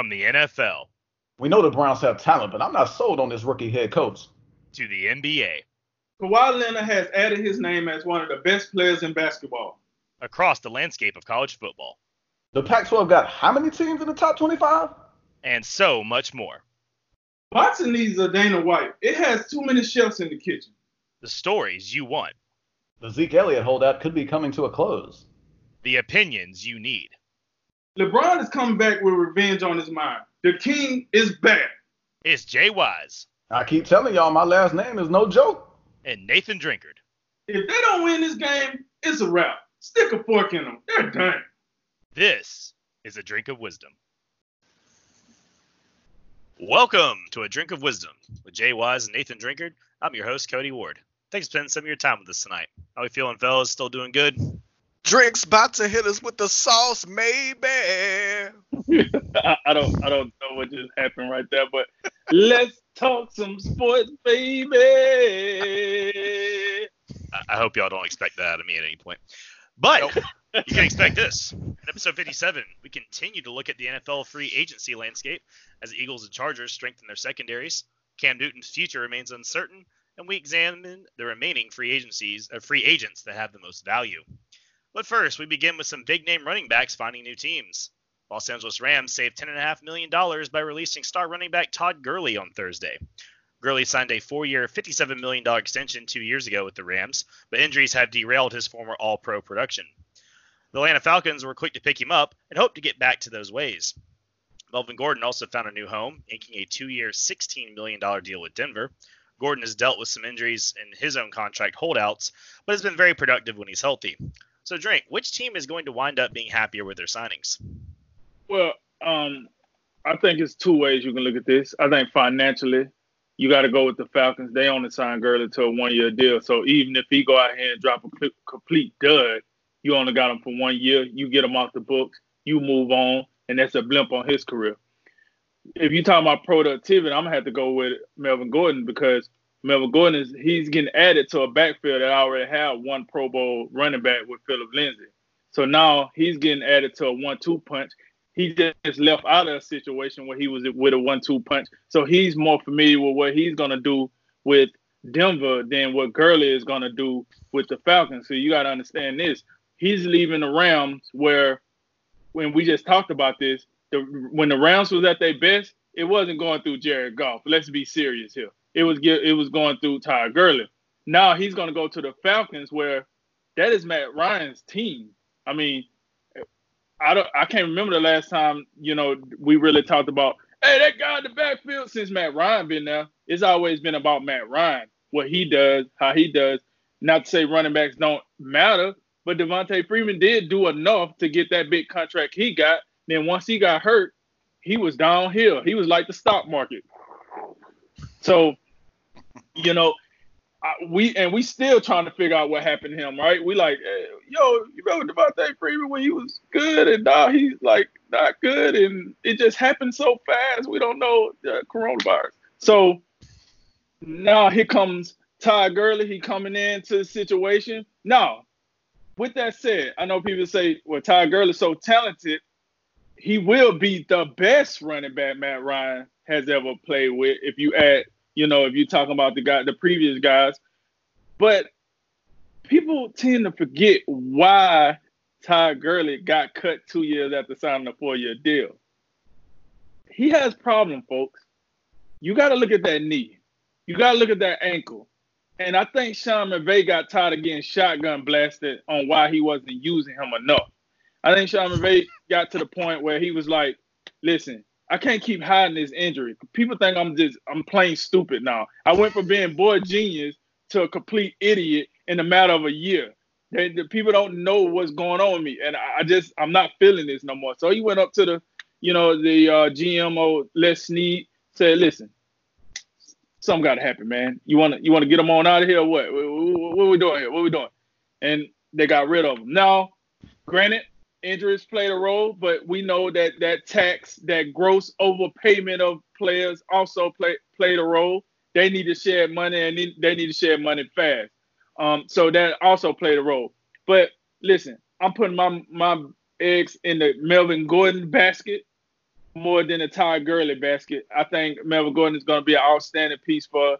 From the NFL We know the Browns have talent, but I'm not sold on this rookie head coach. to the NBA, Kawhi Leonard has added his name as one of the best players in basketball. across the landscape of college football, The Pac-12 got how many teams in the top 25? and so much more. Boxing needs a Dana White. It has too many chefs in the kitchen. The stories you want, The Zeke Elliott holdout could be coming to a close. the opinions you need. LeBron is coming back with revenge on his mind. The king is back. It's Jay Wise I keep telling y'all, my last name is no joke. and Nathan Drinkard. If they don't win this game, it's a wrap. Stick a fork in them. They're done. This is a drink of wisdom. Welcome to a drink of wisdom with Jay Wise and Nathan Drinkard. I'm your host, Cody Ward. Thanks for spending some of your time with us tonight. How we feeling, fellas? Still doing good? Drink's about to hit us with the sauce, maybe. I, I don't I don't know what just happened right there, but let's talk some sports, baby. I, I hope y'all don't expect that out of me at any point. But you can expect this. In episode 57, we continue to look at the NFL free agency landscape as the Eagles and Chargers strengthen their secondaries. Cam Newton's future remains uncertain, and we examine the remaining free agencies, uh, free agents that have the most value. But first, we begin with some big name running backs finding new teams. Los Angeles Rams saved $10.5 million by releasing star running back Todd Gurley on Thursday. Gurley signed a four year, $57 million extension two years ago with the Rams, but injuries have derailed his former All Pro production. The Atlanta Falcons were quick to pick him up and hope to get back to those ways. Melvin Gordon also found a new home, inking a two year, $16 million deal with Denver. Gordon has dealt with some injuries in his own contract holdouts, but has been very productive when he's healthy. So, Drink, which team is going to wind up being happier with their signings? Well, um, I think it's two ways you can look at this. I think financially, you got to go with the Falcons. They only signed Gurley to a one-year deal, so even if he go out here and drop a complete dud, you only got him for one year. You get him off the books, you move on, and that's a blimp on his career. If you talk about productivity, I'm gonna have to go with Melvin Gordon because Melvin Gordon is he's getting added to a backfield that already had one Pro Bowl running back with Philip Lindsay. So now he's getting added to a one-two punch. He just left out of a situation where he was with a one-two punch. So he's more familiar with what he's gonna do with Denver than what Gurley is gonna do with the Falcons. So you gotta understand this. He's leaving the Rams where when we just talked about this, the when the Rams was at their best, it wasn't going through Jared Goff. Let's be serious here. It was get, it was going through Ty Gurley. Now he's going to go to the Falcons, where that is Matt Ryan's team. I mean, I don't I can't remember the last time you know we really talked about hey that guy in the backfield since Matt Ryan been there. It's always been about Matt Ryan, what he does, how he does. Not to say running backs don't matter, but Devonta Freeman did do enough to get that big contract he got. Then once he got hurt, he was downhill. He was like the stock market. So, you know, I, we and we still trying to figure out what happened to him, right? We like, eh, yo, you remember Devonta Freeman when he was good, and now he's like not good, and it just happened so fast. We don't know the coronavirus. So now here comes Ty Gurley. He coming into the situation. Now, with that said, I know people say, well, Ty Gurley's so talented, he will be the best running back Matt Ryan has ever played with. If you add, you know, if you're talking about the guy, the previous guys, but people tend to forget why Ty Gurley got cut two years after signing a four-year deal. He has problem, folks. You got to look at that knee. You got to look at that ankle. And I think Sean McVay got tired of getting shotgun blasted on why he wasn't using him enough. I think Sean McVay got to the point where he was like, listen, I can't keep hiding this injury. People think I'm just I'm playing stupid now. I went from being boy genius to a complete idiot in a matter of a year. They, the people don't know what's going on with me, and I, I just I'm not feeling this no more. So he went up to the, you know, the uh, GMO Les Snead said, listen, something got to happen, man. You want to you want to get them on out of here? What? What, what, what we doing here? What we doing? And they got rid of him. Now, granted, injuries played a role, but we know that that tax, that gross overpayment of players also play, played a role. They need to share money and they need to share money fast. Um, so that also played a role. But listen, I'm putting my my eggs in the Melvin Gordon basket. more than the Todd Gurley basket. I think Melvin Gordon is going to be an outstanding piece for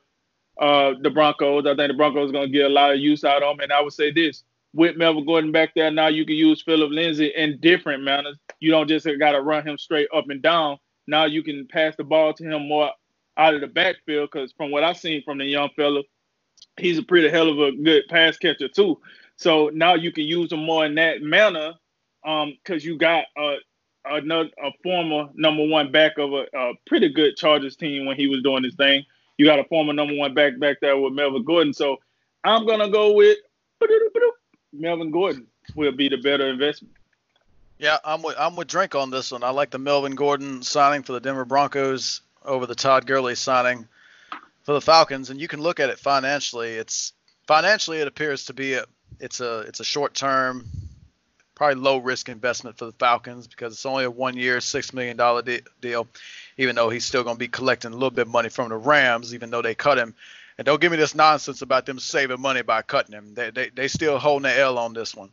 uh, the Broncos. I think the Broncos are going to get a lot of use out of him. And I would say this with Melvin Gordon back there, now you can use Philip Lindsay in different manners. You don't just got to run him straight up and down. Now you can pass the ball to him more out of the backfield because from what I've seen from the young fella, he's a pretty hell of a good pass catcher too. So now you can use him more in that manner because um, you got a, another a former number one back of a, a, pretty good Chargers team when he was doing his thing. You got a former number one back back there with Melvin Gordon. So I'm gonna go with Melvin Gordon will be the better investment. Yeah, I'm with I'm with Drink on this one. I like the Melvin Gordon signing for the Denver Broncos over the Todd Gurley signing for the Falcons, and you can look at it financially. It's financially it appears to be a it's a it's a short term, probably low risk investment for the Falcons because it's only a one year, six million dollar de- deal. Even though he's still going to be collecting a little bit of money from the Rams, even though they cut him. And don't give me this nonsense about them saving money by cutting him. They they they still holding the L on this one,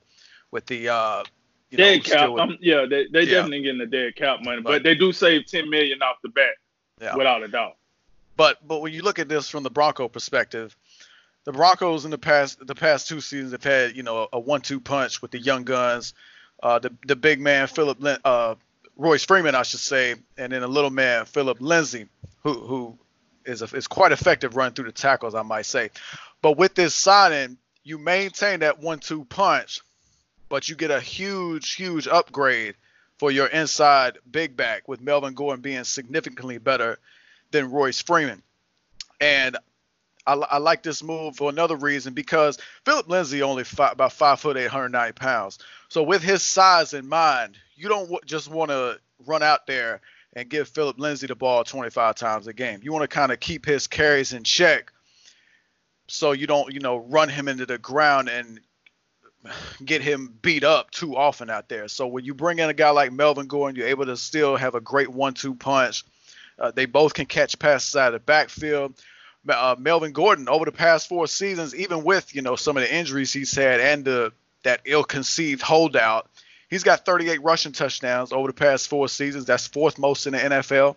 with the uh, you dead know, cap. With, um, yeah, they they yeah. definitely getting the dead cap money, but, but, they do save ten million off the bat, yeah. without a doubt. But but when you look at this from the Bronco perspective, the Broncos in the past the past two seasons have had you know a one-two punch with the young guns, uh, the the big man Philip uh, Royce Freeman I should say, and then a little man Philip Lindsay who who is a, is quite effective running through the tackles I might say, but with this signing you maintain that one-two punch, but you get a huge huge upgrade for your inside big back with Melvin Gordon being significantly better than Royce Freeman. And I, I, like this move for another reason because Philip Lindsay only five, about five foot eight, 190 pounds. So with his size in mind, you don't w- just want to run out there and give Philip Lindsay the ball 25 times a game. You want to kind of keep his carries in check, so you don't you know run him into the ground and get him beat up too often out there. So when you bring in a guy like Melvin Gordon, you're able to still have a great one-two punch. Uh, they both can catch passes out of the backfield uh, Melvin Gordon over the past four seasons, even with you know some of the injuries he's had and the that ill-conceived holdout, he's got 38 rushing touchdowns over the past four seasons. That's fourth most in the NFL.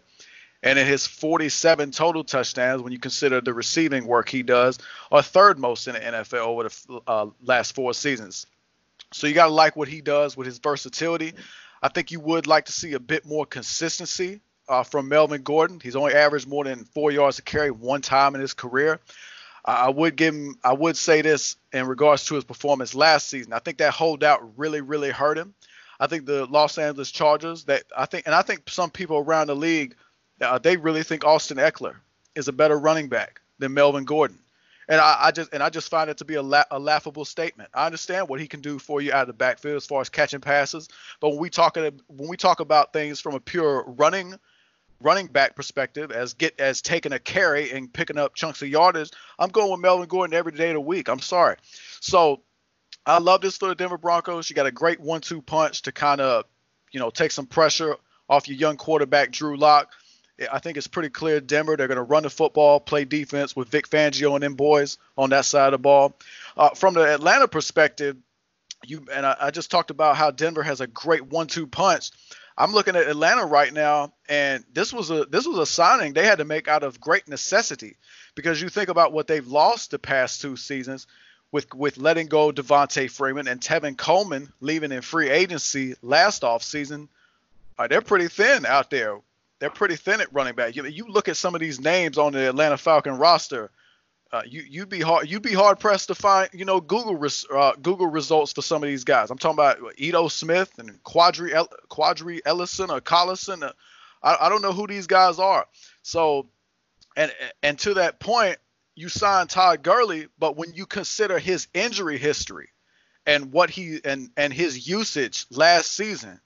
And in his 47 total touchdowns, when you consider the receiving work he does, are third most in the NFL over the uh, last four seasons. So you got to like what he does with his versatility. I think you would like to see a bit more consistency uh, from Melvin Gordon. He's only averaged more than four yards to carry one time in his career. I would give him. I would say this in regards to his performance last season. I think that holdout really, really hurt him. I think the Los Angeles Chargers. That I think, and I think some people around the league, uh, they really think Austin Ekeler is a better running back than Melvin Gordon. And I, I just and I just find it to be a, la- a, laughable statement. I understand what he can do for you out of the backfield as far as catching passes, but when we talk when we talk about things from a pure running running back perspective as get as taking a carry and picking up chunks of yardage, I'm going with Melvin Gordon every day of the week. I'm sorry. So I love this for the Denver Broncos. You got a great one-two punch to kind of, you know, take some pressure off your young quarterback Drew Lock. I think it's pretty clear Denver they're going to run the football, play defense with Vic Fangio and them boys on that side of the ball. Uh, from the Atlanta perspective, you and I, I just talked about how Denver has a great one-two punch. I'm looking at Atlanta right now, and this was a this was a signing they had to make out of great necessity, because you think about what they've lost the past two seasons, with with letting go Devonta Freeman and Tevin Coleman leaving in free agency last offseason. Uh, they're pretty thin out there. They're pretty thin at running back. You, you look at some of these names on the Atlanta Falcon roster. Uh, you you'd be hard you'd be hard pressed to find you know Google res, uh, Google results for some of these guys. I'm talking about Ito Smith and Quadri El, Qadree Ellison or Collison. Uh, I, I don't know who these guys are. So and and to that point, you sign Todd Gurley, but when you consider his injury history and what he and and his usage last season,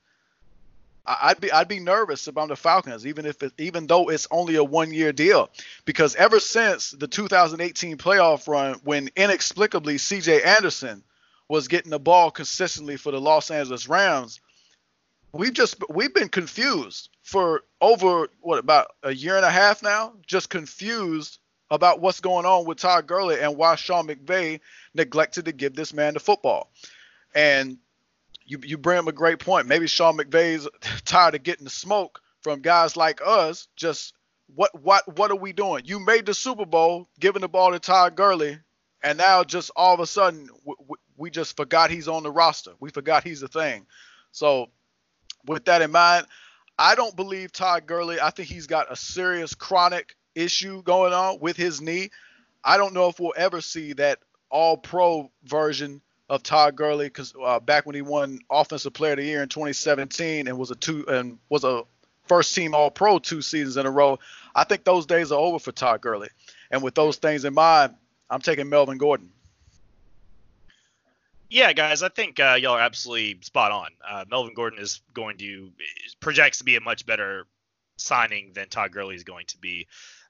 I'd be I'd be nervous about the Falcons, even if it, even though it's only a one year deal, because ever since the 2018 playoff run, when inexplicably C.J. Anderson was getting the ball consistently for the Los Angeles Rams, we've just we've been confused for over what about a year and a half now, just confused about what's going on with Todd Gurley and why Sean McVay neglected to give this man the football, and you you bring up a great point. Maybe Sean McVay's tired of getting the smoke from guys like us. Just what what what are we doing? You made the Super Bowl, giving the ball to Todd Gurley, and now just all of a sudden we, we just forgot he's on the roster. We forgot he's a thing. So with that in mind, I don't believe Todd Gurley. I think he's got a serious chronic issue going on with his knee. I don't know if we'll ever see that all pro version of Todd Gurley because uh, back when he won Offensive Player of the Year in 2017 and was a two and was a first team All Pro two seasons in a row, I think those days are over for Todd Gurley. And with those things in mind, I'm taking Melvin Gordon. Yeah, guys, I think uh, y'all are absolutely spot on. Uh, Melvin Gordon is going to projects to be a much better signing than Todd Gurley is going to be.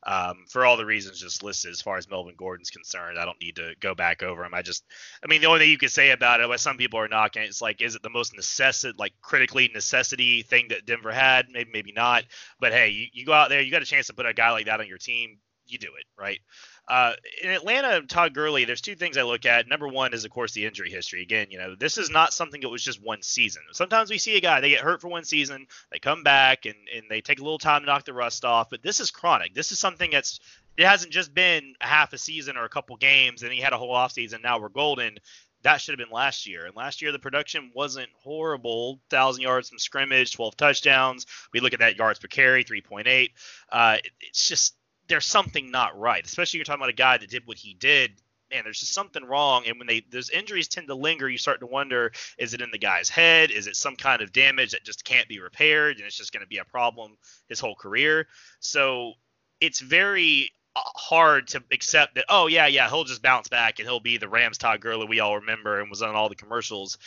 Um, for all the reasons just listed as far as Melvin Gordon's concerned. I don't need to go back over him. I just, I mean, the only thing you could say about it, what some people are knocking, it's like, is it the most necessity, like critically necessity thing that Denver had? Maybe, maybe not. But hey, you, you go out there, you got a chance to put a guy like that on your team, you do it, right? Uh, in Atlanta, Todd Gurley, there's two things I look at. Number one is, of course, the injury history. Again, you know, this is not something that was just one season. Sometimes we see a guy, they get hurt for one season, they come back and, and they take a little time to knock the rust off, but this is chronic. This is something that's, it hasn't just been a half a season or a couple games and he had a whole offseason. Now we're golden. That should have been last year. And last year, the production wasn't horrible 1,000 yards from scrimmage, 12 touchdowns. We look at that yards per carry, 3.8. Uh, it, it's just, there's something not right, especially you're talking about a guy that did what he did. Man, there's just something wrong. And when they those injuries tend to linger, you start to wonder: is it in the guy's head? Is it some kind of damage that just can't be repaired, and it's just going to be a problem his whole career? So it's very uh, hard to accept that. Oh yeah, yeah, he'll just bounce back and he'll be the Rams Todd Gurley we all remember and was on all the commercials.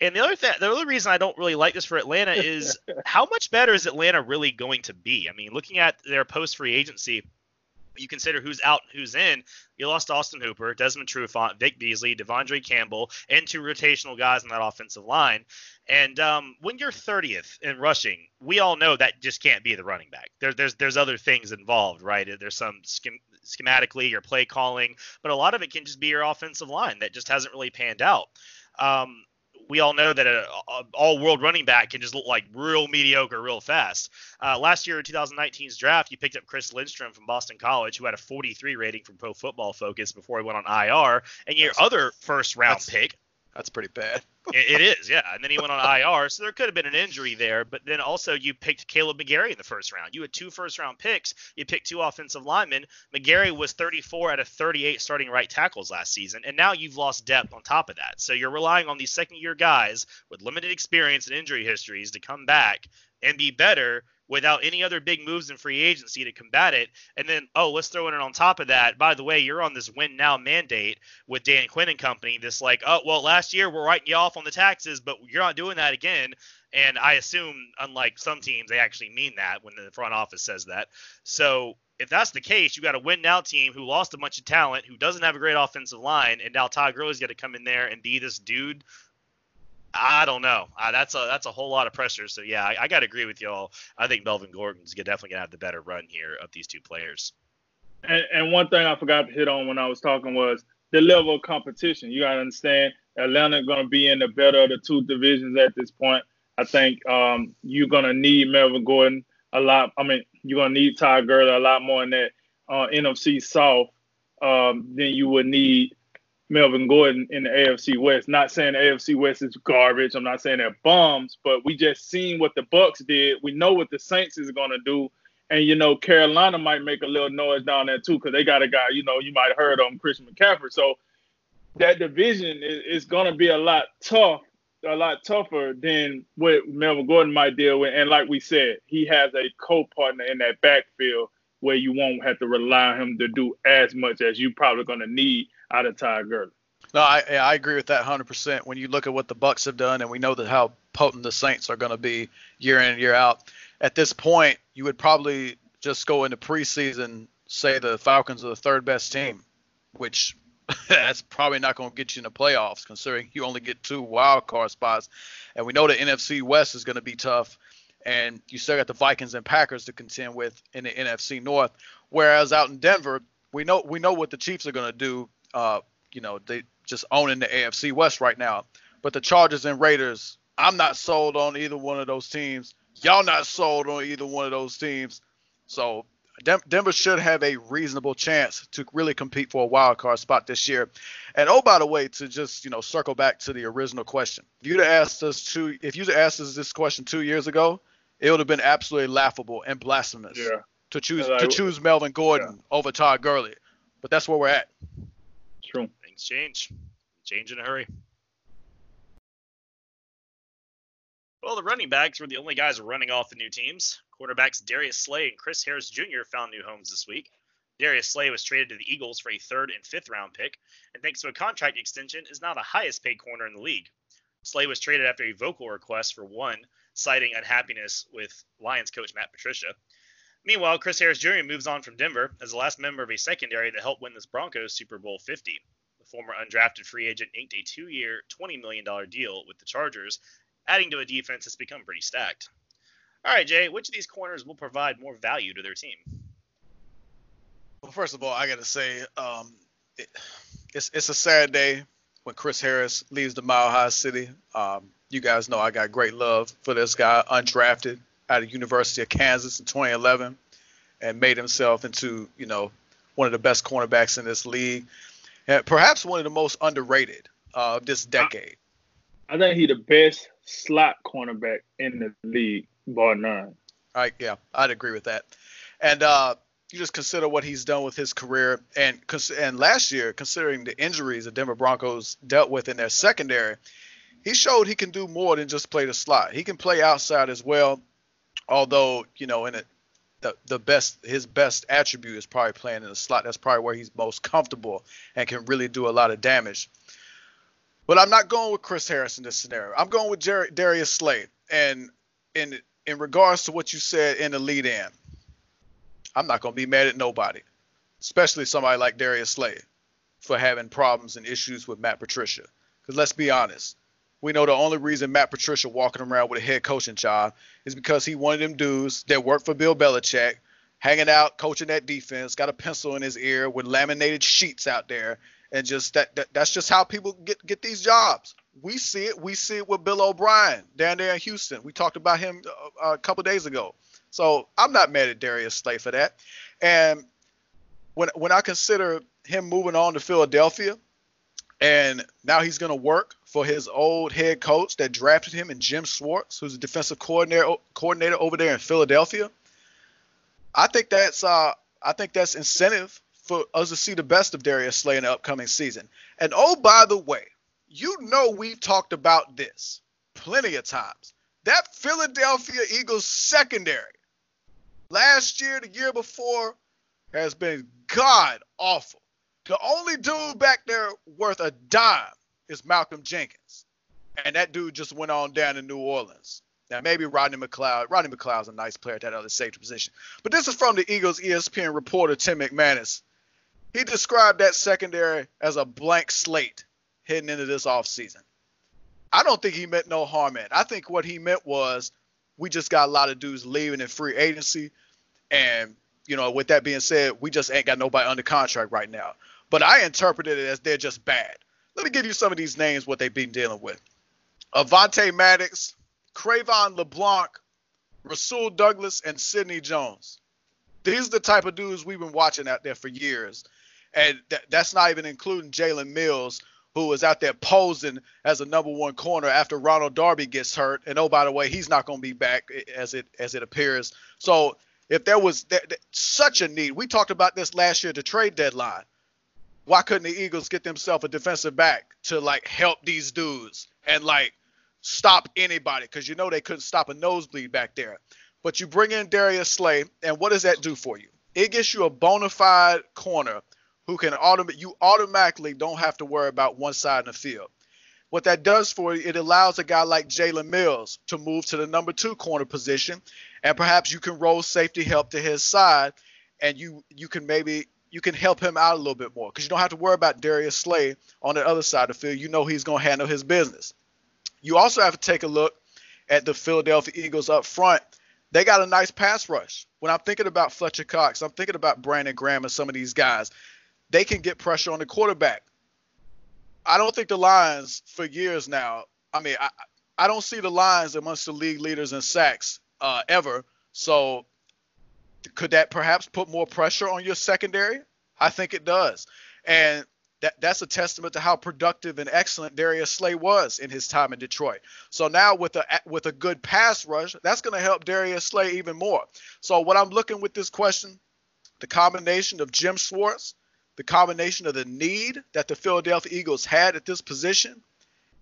And the other thing, the other reason I don't really like this for Atlanta is how much better is Atlanta really going to be? I mean, looking at their post free agency you consider who's out who's in, you lost Austin Hooper, Desmond Trufant, Vic Beasley, De'Vondre Campbell, and two rotational guys on that offensive line. And um, when you're 30th in rushing, we all know that just can't be the running back. There, there's there's other things involved, right? There's some schem- schematically your play calling, but a lot of it can just be your offensive line that just hasn't really panned out. Um, we all know that an all-world running back can just look like real mediocre real fast. Uh, last year in 2019's draft, you picked up Chris Lindstrom from Boston College, who had a 43 rating from Pro Football Focus before he went on IR, and your that's, other first-round pick. That's pretty bad. it, it is, yeah. And then he went on IR, so there could have been an injury there. But then also you picked Kaleb McGary in the first round. You had two first round picks. You picked two offensive linemen. McGarry was 34 out of 38 starting right tackles last season, and now you've lost depth on top of that. So you're relying on these second year guys with limited experience and injury histories to come back and be better without any other big moves in free agency to combat it. And then, oh, let's throw in it on top of that. By the way, you're on this win now mandate with Dan Quinn and company. This like, oh, well, last year we're writing you off on the taxes, but you're not doing that again. And I assume, unlike some teams, they actually mean that when the front office says that. So if that's the case, you got a win now team who lost a bunch of talent, who doesn't have a great offensive line, and now Todd Gurley's got to come in there and be this dude I don't know. Uh, that's a that's a whole lot of pressure. So yeah, I, I got to agree with y'all. I think Melvin Gordon's definitely gonna have the better run here of these two players. And, and one thing I forgot to hit on when I was talking was the level of competition. You got to understand Atlanta to be in the better of the two divisions at this point. I think um, you're to need Melvin Gordon a lot. I mean, you're to need Todd Gurley a lot more in that uh, NFC South um, than you would need Melvin Gordon in the AFC West. Not saying AFC West is garbage. I'm not saying they're bums, but we just seen what the Bucks did. We know what the Saints is gonna do. And you know, Carolina might make a little noise down there too, because they got a guy, you know, you might have heard on Christian McCaffrey. So that division is, is gonna be a lot tough, a lot tougher than what Melvin Gordon might deal with. And like we said, he has a co-partner in that backfield where you won't have to rely on him to do as much as you probably gonna need out of Gurley. No, I I agree with that 100%. When you look at what the Bucks have done, and we know that how potent the Saints are going to be year in and year out. At this point, you would probably just go into preseason, say the Falcons are the third best team, which that's probably not going to get you in the playoffs, considering you only get two wild card spots. And we know the NFC West is going to be tough, and you still got the Vikings and Packers to contend with in the NFC North. Whereas out in Denver, we know we know what the Chiefs are going to do uh, you know, they just owning the AFC West right now. But the Chargers and Raiders, I'm not sold on either one of those teams Y'all not sold on either one of those teams. So Denver should have a reasonable chance to really compete for a wild card spot this year. And oh, by the way, to just you know circle back to the original question, if you'd asked us two, if you'd asked us this question two years ago, it would have been absolutely laughable and blasphemous Yeah. to choose I- to choose Melvin Gordon over Todd Gurley. But that's where we're at. True. Things change. Change in a hurry. Well, the running backs were the only guys running off the new teams. Quarterbacks Darius Slay and Chris Harris Jr. found new homes this week. Darius Slay was traded to the Eagles for a third and fifth round pick, and thanks to a contract extension, is now the highest paid corner in the league. Slay was traded after a vocal request for one, citing unhappiness with Lions coach Matt Patricia. Meanwhile, Chris Harris Jr. moves on from Denver as the last member of a secondary that helped win this Broncos Super Bowl 50. The former undrafted free agent inked a two-year, $20 million deal with the Chargers, adding to a defense that's become pretty stacked. All right, Jay, which of these corners will provide more value to their team? Well, first of all, I got to say, um, it, it's it's a sad day when Chris Harris leaves the Mile High City. Um, you guys know I got great love for this guy, undrafted out of University of Kansas in 2011, and made himself into you know one of the best cornerbacks in this league, and perhaps one of the most underrated uh, of this decade. I think he the best slot cornerback in the league, bar none. Right? Yeah, I'd agree with that. And uh, you just consider what he's done with his career, and and last year, considering the injuries the Denver Broncos dealt with in their secondary, he showed he can do more than just play the slot. He can play outside as well. Although you know, in it, the the best his best attribute is probably playing in the slot. That's probably where he's most comfortable and can really do a lot of damage. But I'm not going with Chris Harris in this scenario. I'm going with Jer- Darius Slay. And in in regards to what you said in the lead in, I'm not going to be mad at nobody, especially somebody like Darius Slay for having problems and issues with Matt Patricia. Because let's be honest, we know the only reason Matt Patricia walking around with a head coaching job is because he one of them dudes that worked for Bill Belichick, hanging out, coaching that defense, got a pencil in his ear with laminated sheets out there, and just that, that that's just how people get get these jobs. We see it. We see it with Bill O'Brien down there in Houston. We talked about him uh, a couple days ago. So I'm not mad at Darius Slay for that. And when when I consider him moving on to Philadelphia, and now he's going to work for his old head coach that drafted him, and Jim Schwartz, who's a defensive coordinator coordinator over there in Philadelphia. I think that's uh, I think that's incentive for us to see the best of Darius Slay in the upcoming season. And oh, by the way, you know we've talked about this plenty of times. That Philadelphia Eagles secondary last year, the year before, has been god awful. The only dude back there worth a dime is Malcolm Jenkins. And that dude just went on down to New Orleans. Now maybe Rodney McLeod. Rodney McLeod's a nice player at that other safety position. But this is from the Eagles ESPN reporter Tim McManus. He described that secondary as a blank slate heading into this offseason. I don't think he meant no harm in. I think what he meant was we just got a lot of dudes leaving in free agency, and you know, with that being said, we just ain't got nobody under contract right now. But I interpreted it as they're just bad. Let me give you some of these names what they've been dealing with. Avonte Maddox, Cre'Von LeBlanc, Rasul Douglas, and Sidney Jones. These are the type of dudes we've been watching out there for years. And th- that's not even including Jalen Mills, who was out there posing as a number one corner after Ronald Darby gets hurt. And oh, by the way, he's not going to be back as it as it appears. So if there was th- th- such a need, we talked about this last year at the trade deadline. Why couldn't the Eagles get themselves a defensive back to like help these dudes and like stop anybody? Because you know they couldn't stop a nosebleed back there. But you bring in Darius Slay, and what does that do for you? It gets you a bona fide corner who can automate. You automatically don't have to worry about one side of the field. What that does for you, it allows a guy like Jalen Mills to move to the number two corner position, and perhaps you can roll safety help to his side, and you you can maybe you can help him out a little bit more because you don't have to worry about Darius Slay on the other side of the field. You know he's going to handle his business. You also have to take a look at the Philadelphia Eagles up front. They got a nice pass rush. When I'm thinking about Fletcher Cox, I'm thinking about Brandon Graham and some of these guys. They can get pressure on the quarterback. I don't think the Lions for years now. I mean, I I don't see the Lions amongst the league leaders in sacks uh, ever. So could that perhaps put more pressure on your secondary? I think it does. And that, that's a testament to how productive and excellent Darius Slay was in his time in Detroit. So now with a with a good pass rush, that's going to help Darius Slay even more. So what I'm looking with this question, the combination of Jim Schwartz, the combination of the need that the Philadelphia Eagles had at this position,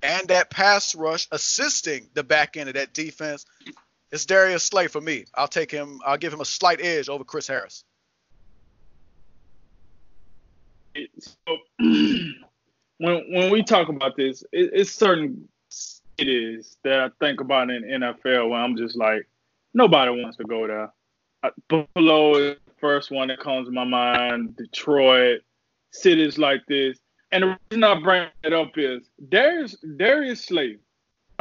and that pass rush assisting the back end of that defense, it's Darius Slay for me. I'll take him. I'll give him a slight edge over Chris Harris. so when when we talk about this, it, it's certain cities that I think about in NFL where I'm just like, nobody wants to go there. Buffalo is the first one that comes to my mind. Detroit, cities like this. And the reason I bring it up is Darius Darius Slay.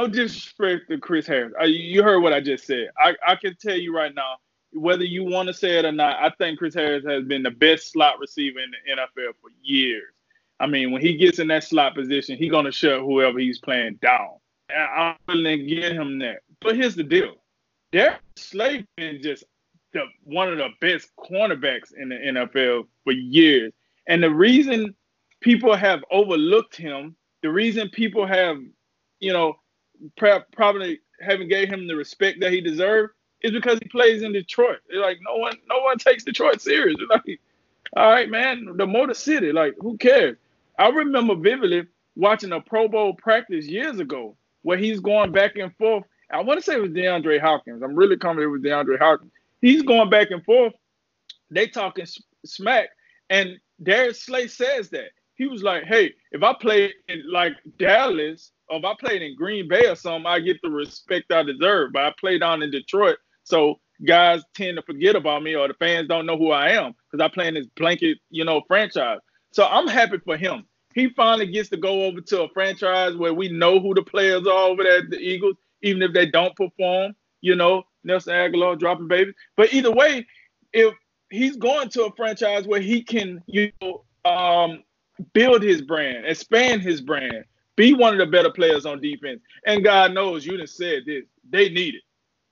Disrespect to Chris Harris. you heard what I just said. I, I can tell you right now, whether you want to say it or not, I think Chris Harris has been the best slot receiver in the NFL for years. I mean, when he gets in that slot position, he's gonna shut whoever he's playing down. And I'm to give him that. But here's the deal: Darius Slay been just the one of the best cornerbacks in the NFL for years. And the reason people have overlooked him, the reason people have, you know, probably haven't gave him the respect that he deserved is because he plays in Detroit. Like no one, no one takes Detroit serious. Like, all right, man, the Motor City, like who cares? I remember vividly watching a Pro Bowl practice years ago where he's going back and forth. I want to say it was DeAndre Hopkins. I'm really confident with DeAndre Hopkins. He's going back and forth. They talking smack, and Darius Slay says that he was like, "Hey, if I play in like Dallas, if I played in Green Bay or something, I get the respect I deserve. But I play down in Detroit, so guys tend to forget about me or the fans don't know who I am because I play in this blanket, you know, franchise. So I'm happy for him. He finally gets to go over to a franchise where we know who the players are over there at the Eagles, even if they don't perform, you know, Nelson Agholor dropping babies. But either way, if he's going to a franchise where he can, you know, um, build his brand, expand his brand, be one of the better players on defense. And God knows you didn't said this. They need it.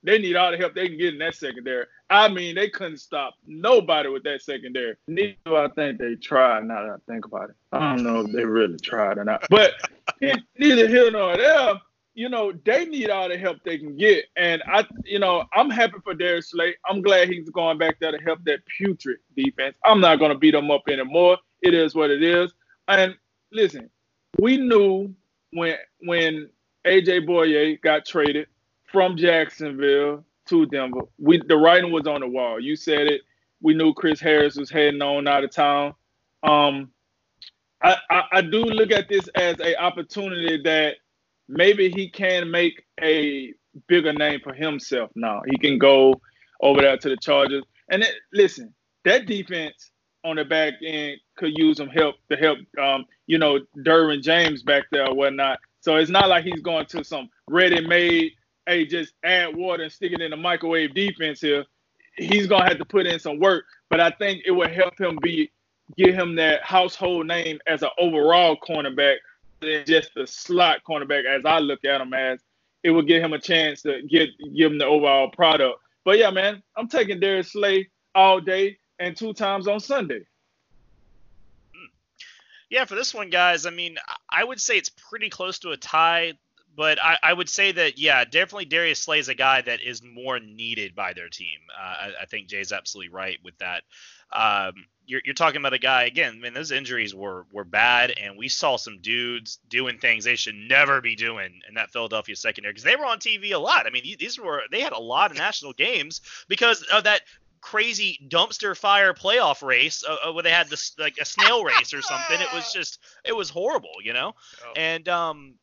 They need all the help they can get in that secondary. I mean, they couldn't stop nobody with that secondary. Neither I think they tried. Now that I think about it, I don't know if they really tried or not. But neither here nor there, you know, they need all the help they can get. And I, you know, I'm happy for Darius Slay. I'm glad he's going back there to help that putrid defense. I'm not going to beat them up anymore. It is what it is. And listen, we knew when when AJ Bouye got traded from Jacksonville to Denver. We the writing was on the wall. You said it. We knew Chris Harris was heading on out of town. Um, I, I, I do look at this as a opportunity that maybe he can make a bigger name for himself now. He can go over there to the Chargers. And it, listen, that defense on the back end could use some help to help, um, you know, Derwin James back there or whatnot. So it's not like he's going to some ready-made hey, just add water and stick it in the microwave defense here. He's gonna have to put in some work, but I think it will help him be give him that household name as an overall cornerback than just a slot cornerback as I look at him as. It will give him a chance to get give him the overall product. But yeah, man, I'm taking Darius Slay all day and two times on Sunday. Hmm. Yeah, for this one, guys, I mean, I would say it's pretty close to a tie but I, I, would say that yeah, definitely Darius Slay is a guy that is more needed by their team. Uh, I, I, think Jay's absolutely right with that. Um, you're, you're, talking about a guy again. I mean, those injuries were were bad, and we saw some dudes doing things they should never be doing in that Philadelphia secondary because they were on TV a lot. I mean, these were they had a lot of national games because of that crazy dumpster fire playoff race uh, uh where they had this like a snail race or something. It was just it was horrible, you know. Oh. And um,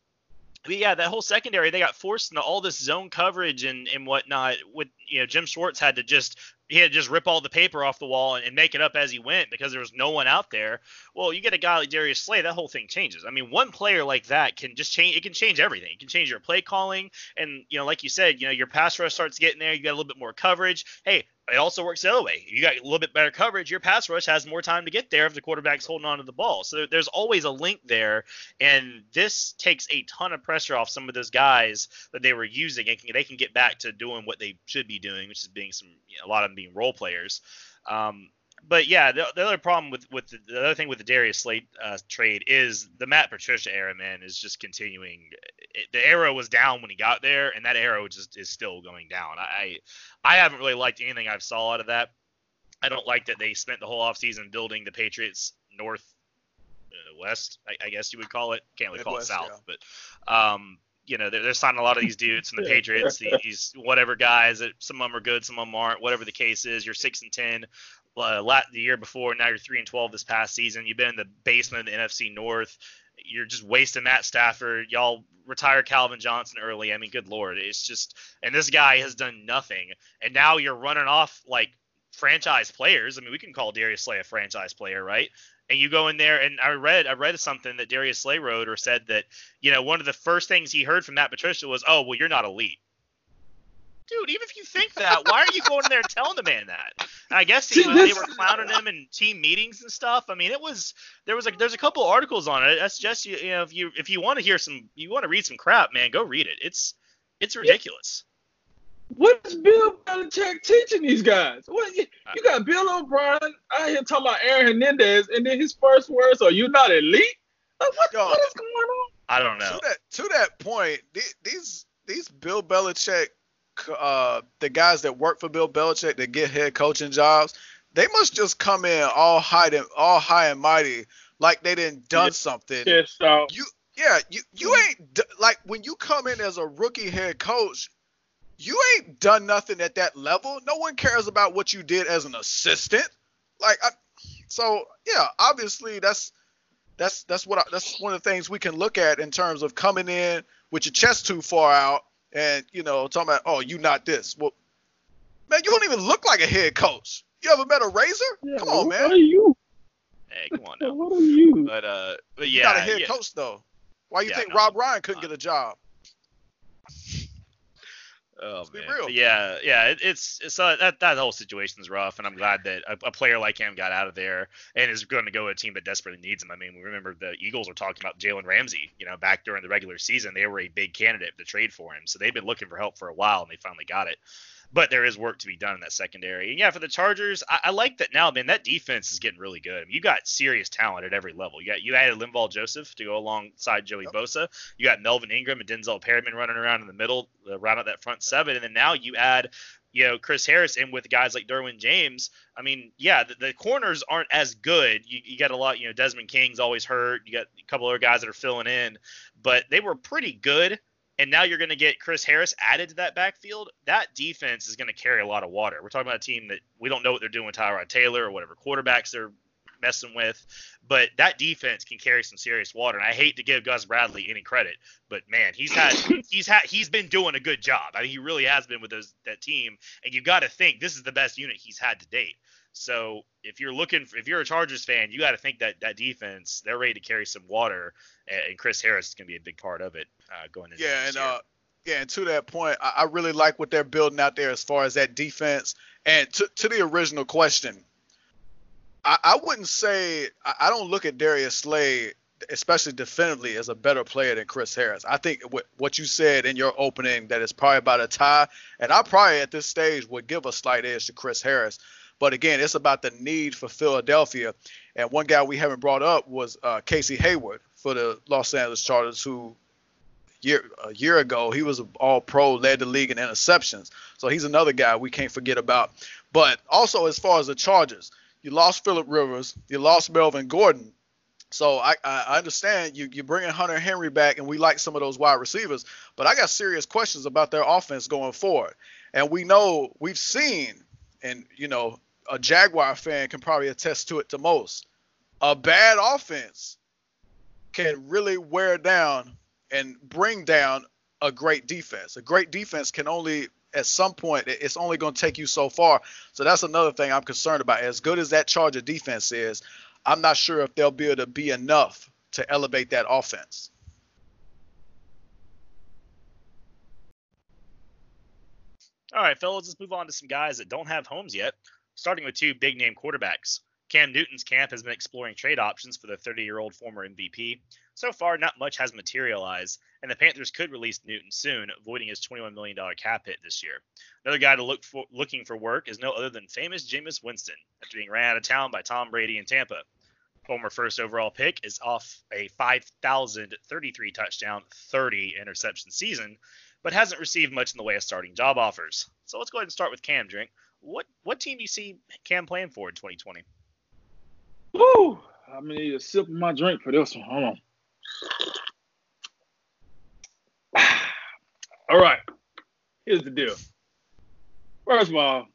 but yeah, that whole secondary, they got forced into all this zone coverage and, and whatnot. With you know, Jim Schwartz had to just he had to just rip all the paper off the wall and, and, make it up as he went because there was no one out there. Well, you get a guy like Darius Slay, that whole thing changes. I mean, one player like that can just change. It can change everything. It can change your play calling, and you know, like you said, you know, your pass rush starts getting there. You got a little bit more coverage. Hey, it also works the other way. If You got a little bit better coverage. Your pass rush has more time to get there if the quarterback's holding on to the ball. So there's always a link there, and this takes a ton of pressure off some of those guys that they were using, and they can get back to doing what they should be doing, which is being some you know, a lot of them being role players. Um, but yeah, the, the, other problem with with the, the, other thing with the Darius Slay uh, trade is the Matt Patricia era, man, is just continuing. It, the arrow was down when he got there, and that arrow just is still going down. I I haven't really liked anything I've saw out of that. I don't like that they spent the whole offseason building the Patriots North uh, West, I, I, guess you would call it. Can't really call it South, yeah. but um, you know, they're, they're, signing a lot of these dudes from the Patriots, these whatever guys that some of them are good, some of them aren't, whatever the case is. You're six and ten, uh, the year before. Now you're three and twelve this past season. You've been in the basement of the NFC North. You're just wasting Matt Stafford. Y'all retire Calvin Johnson early. I mean, good lord, it's just and this guy has done nothing. And now you're running off like franchise players. I mean, we can call Darius Slay a franchise player, right? And you go in there, and I read I read something that Darius Slay wrote or said that you know one of the first things he heard from Matt Patricia was, "Oh, well, you're not elite." Dude, even if you think that, why are you going in there and telling the man that? And I guess he, they were clowning him in team meetings and stuff. I mean, it was there was like there's a couple articles on it. That's just you, you know if you if you want to hear some you want to read some crap, man, go read it. It's it's ridiculous. What is Bill Belichick teaching these guys? What you, you got Bill O'Brien out here talking about Aaron Hernandez, and then his first words are "You're not elite." Like, what, Yo, what is going on? I don't know. To that to that point, these these Bill Belichick uh, the guys that work for Bill Belichick that get head coaching jobs, they must just come in all high and all high and mighty, like they didn't done something. Yes, so. You yeah, you you ain't like when you come in as a rookie head coach, you ain't done nothing at that level. No one cares about what you did as an assistant. Like, I, so yeah, obviously that's that's that's what I, that's one of the things we can look at in terms of coming in with your chest too far out and you know talking about oh you not this. Well, man, you don't even look like a head coach. You ever met a razor? Yeah, come on, man. What are you? Hey, come on now. what are you? But uh, but yeah, you got a head yeah. coach though. Why you yeah, think no, Rob Ryan couldn't get a job? Oh man, yeah, yeah, it, it's so uh, that that whole situation's rough, and I'm glad that a, a, player like him got out of there and is going to go to a team that desperately needs him. I mean, we remember the Eagles were talking about Jalen Ramsey, you know, back during the regular season, they were a big candidate to trade for him, so they've been looking for help for a while, and they finally got it but there is work to be done in that secondary. And yeah, for the Chargers, I, I like that now, man. That defense is getting really good. I mean, you got serious talent at every level. You got you added Linval Joseph to go alongside Joey. Bosa. You got Melvin Ingram and Denzel Perryman running around in the middle, uh, round out that front seven, and then now you add you know Chris Harris in with guys like Derwin James. I mean, yeah, the, the corners aren't as good. You, you got a lot, you know, Desmond King's always hurt. You got a couple other guys that are filling in, but they were pretty good and now you're going to get Chris Harris added to that backfield. That defense is going to carry a lot of water. We're talking about a team that we don't know what they're doing with Tyrod Taylor or whatever quarterbacks they're messing with, but that defense can carry some serious water. And I hate to give Gus Bradley any credit, but man, he's had he's had he's been doing a good job. I mean, he really has been with those that team. And you got to think this is the best unit he's had to date. So if you're looking, for, if you're a Chargers fan, you got to think that that defense they're ready to carry some water, and Chris Harris is going to be a big part of it uh, going into yeah, and uh, yeah, and to that point, I, I, really like what they're building out there as far as that defense. And to to the original question, I, I wouldn't say I, I don't look at Darius Slay especially defensively, as a better player than Chris Harris. I think what, what you said in your opening that it's probably about a tie, and I probably at this stage would give a slight edge to Chris Harris. But again, it's about the need for Philadelphia. And one guy we haven't brought up was uh, Casey Hayward for the Los Angeles Chargers, who year a year ago he was all pro, led the league in interceptions. So he's another guy we can't forget about. But also as far as the Chargers, you lost Philip Rivers, you lost Melvin Gordon. So I, I understand you you bringing Hunter Henry back, and we like some of those wide receivers, but I got serious questions about their offense going forward. And we know we've seen, and you know a Jaguar fan can probably attest to it the most. A bad offense can really wear down and bring down a great defense. A great defense can only at some point it's only going to take you so far. So that's another thing I'm concerned about. As good as that Charger defense is, I'm not sure if they'll be able to be enough to elevate that offense. All right, fellas, let's move on to some guys that don't have homes yet. Starting with two big name quarterbacks. Cam Newton's camp has been exploring trade options for the 30 year old former MVP. So far, not much has materialized, and the Panthers could release Newton soon, avoiding his $21 million cap hit this year. Another guy to look for looking for work is no other than famous Jameis Winston, after being ran out of town by Tom Brady in Tampa. Former first overall pick is off a 5,033 touchdown, 30 interception season, but hasn't received much in the way of starting job offers. So let's go ahead and start with Cam Drink. What what team do you see Cam playing for in 2020? Woo! I'm gonna need a sip of my drink for this one. Hold on. All right. Here's the deal. First of all,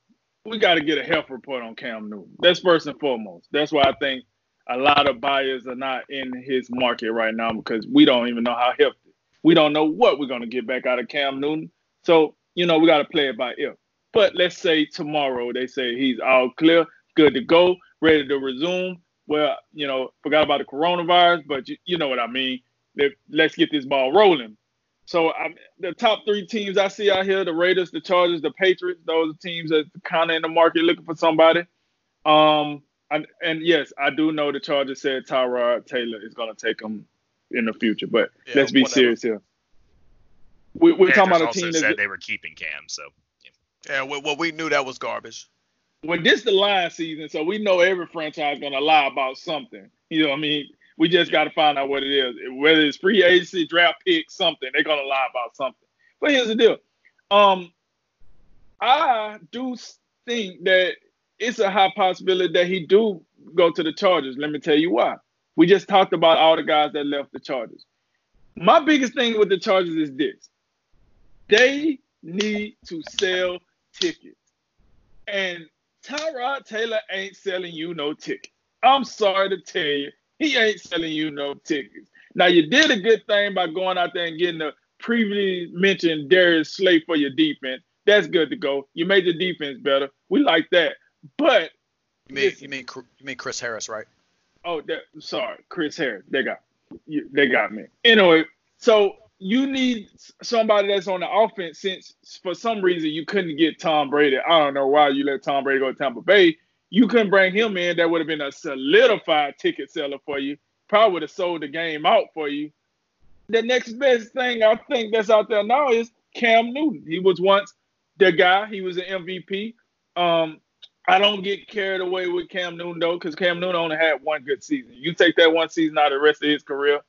we got to get a health report on Cam Newton. That's first and foremost. That's why I think a lot of buyers are not in his market right now because we don't even know how healthy. We don't know what we're going to get back out of Cam Newton. So, you know, we got to play it by ear. But let's say tomorrow they say he's all clear, good to go, ready to resume. Well, you know, forgot about the coronavirus, but you, you know what I mean. Let's get this ball rolling. So I'm, the top three teams I see out here: the Raiders, the Chargers, the Patriots. Those are teams that kind of in the market looking for somebody. Um, and, and yes, I do know the Chargers said Tyrod Taylor is going to take them in the future, but yeah, let's be whatever. serious here. We, are talking about a team that said they were keeping Cam, so yeah, well, we knew that was garbage. Well, this the line season, so we know every franchise gonna lie about something. You know what I mean? We just got to find out what it is. Whether it's free agency, draft pick, something, they're gonna lie about something. But here's the deal. Um, I do think that it's a high possibility that he do go to the Chargers. Let me tell you why. We just talked about all the guys that left the Chargers. My biggest thing with the Chargers is this: they need to sell tickets. And Tyrod Taylor ain't selling you no tickets. I'm sorry to tell you, he ain't selling you no tickets. Now you did a good thing by going out there and getting the previously mentioned Darius Slay for your defense. That's good to go. You made the defense better. We like that. But you mean you mean you mean Chris Harris, right? Oh, that, sorry, Chris Harris. They got you, they got me. Anyway, so you need somebody that's on the offense since for some reason you couldn't get Tom Brady. I don't know why you let Tom Brady go to Tampa Bay. You couldn't bring him in. That would have been a solidified ticket seller for you. Probably would have sold the game out for you. The next best thing I think that's out there now is Cam Newton. He was once the guy. He was an MVP. Um, I don't get carried away with Cam Newton though, because Cam Newton only had one good season. You take that one season out of the rest of his career,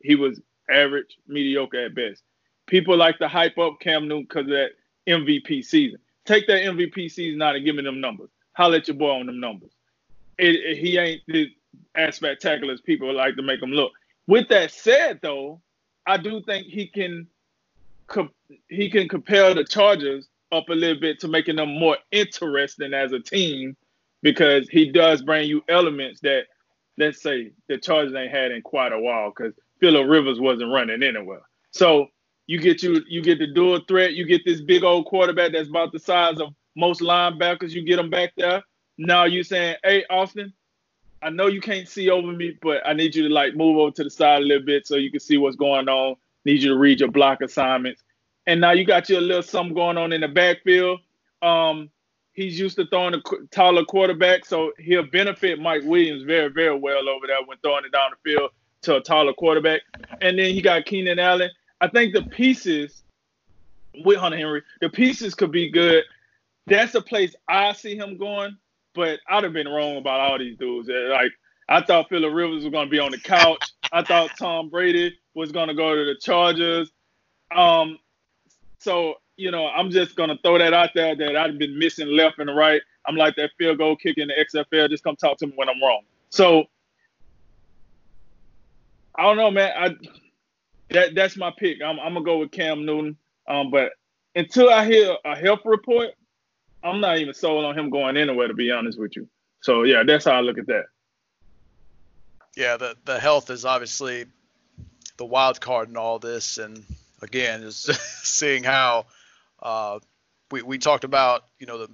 he was average, mediocre at best. People like to hype up Cam Newton because of that MVP season. Take that MVP season out and give me them numbers. Holla at your boy on them numbers. It, it, he ain't as spectacular as people like to make him look. With that said, though, I do think he can he can compel the Chargers up a little bit to making them more interesting as a team because he does bring you elements that let's say the Chargers ain't had in quite a while because Philip Rivers wasn't running anywhere. So you get you you get the dual threat. You get this big old quarterback that's about the size of most linebackers. You get them back there. Now you saying, hey Austin, I know you can't see over me, but I need you to like move over to the side a little bit so you can see what's going on. Need you to read your block assignments. And now you got your little something going on in the backfield. Um, he's used to throwing a taller quarterback, so he'll benefit Mike Williams very, very well over there when throwing it down the field to a taller quarterback. And then he got Keenan Allen. I think the pieces with Hunter Henry, the pieces could be good. That's a place I see him going, but I'd have been wrong about all these dudes. Like I thought Philip Rivers was to be on the couch. I thought Tom Brady was to go to the Chargers. Um, so you know, I'm just gonna throw that out there that I've been missing left and right. I'm like that field goal kick in the XFL. Just come talk to me when I'm wrong. So I don't know, man. I that that's my pick. I'm, I'm gonna go with Cam Newton. Um, but until I hear a health report, I'm not even sold on him going anywhere. To be honest with you. So yeah, that's how I look at that. Yeah, the the health is obviously the wild card in all this, and again, is seeing how uh, we we talked about you know the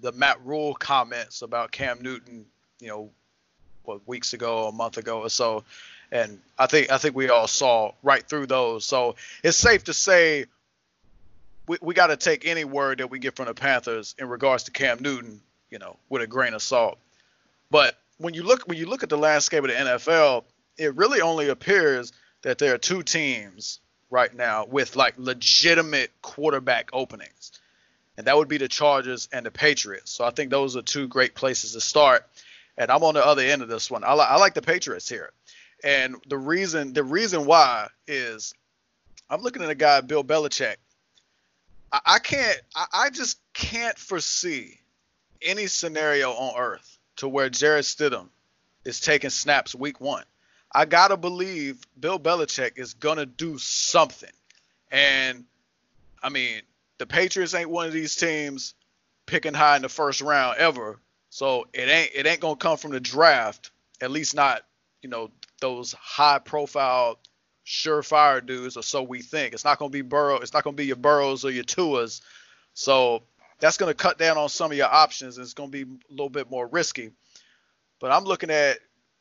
the Matt Rhule comments about Cam Newton, you know, what weeks ago, a month ago or so, and I think I think we all saw right through those. So it's safe to say we, we got to take any word that we get from the Panthers in regards to Cam Newton, you know, with a grain of salt. But when you look when you look at the landscape of the NFL, it really only appears that there are two teams right now with like legitimate quarterback openings. And that would be the Chargers and the Patriots. So I think those are two great places to start. And I'm on the other end of this one. I, li- I like the Patriots here. And the reason the reason why is I'm looking at a guy, Bill Belichick. I, I can't I, I just can't foresee any scenario on earth to where Jarrett Stidham is taking snaps week one. I gotta believe Bill Belichick is gonna do something. And I mean, the Patriots ain't one of these teams picking high in the first round ever. So it ain't it ain't gonna come from the draft, at least not, you know, those high profile surefire dudes, or so we think. It's not gonna be Burrow, it's not gonna be your Burrows or your Tuas. So that's gonna cut down on some of your options and it's gonna be a little bit more risky. But I'm looking at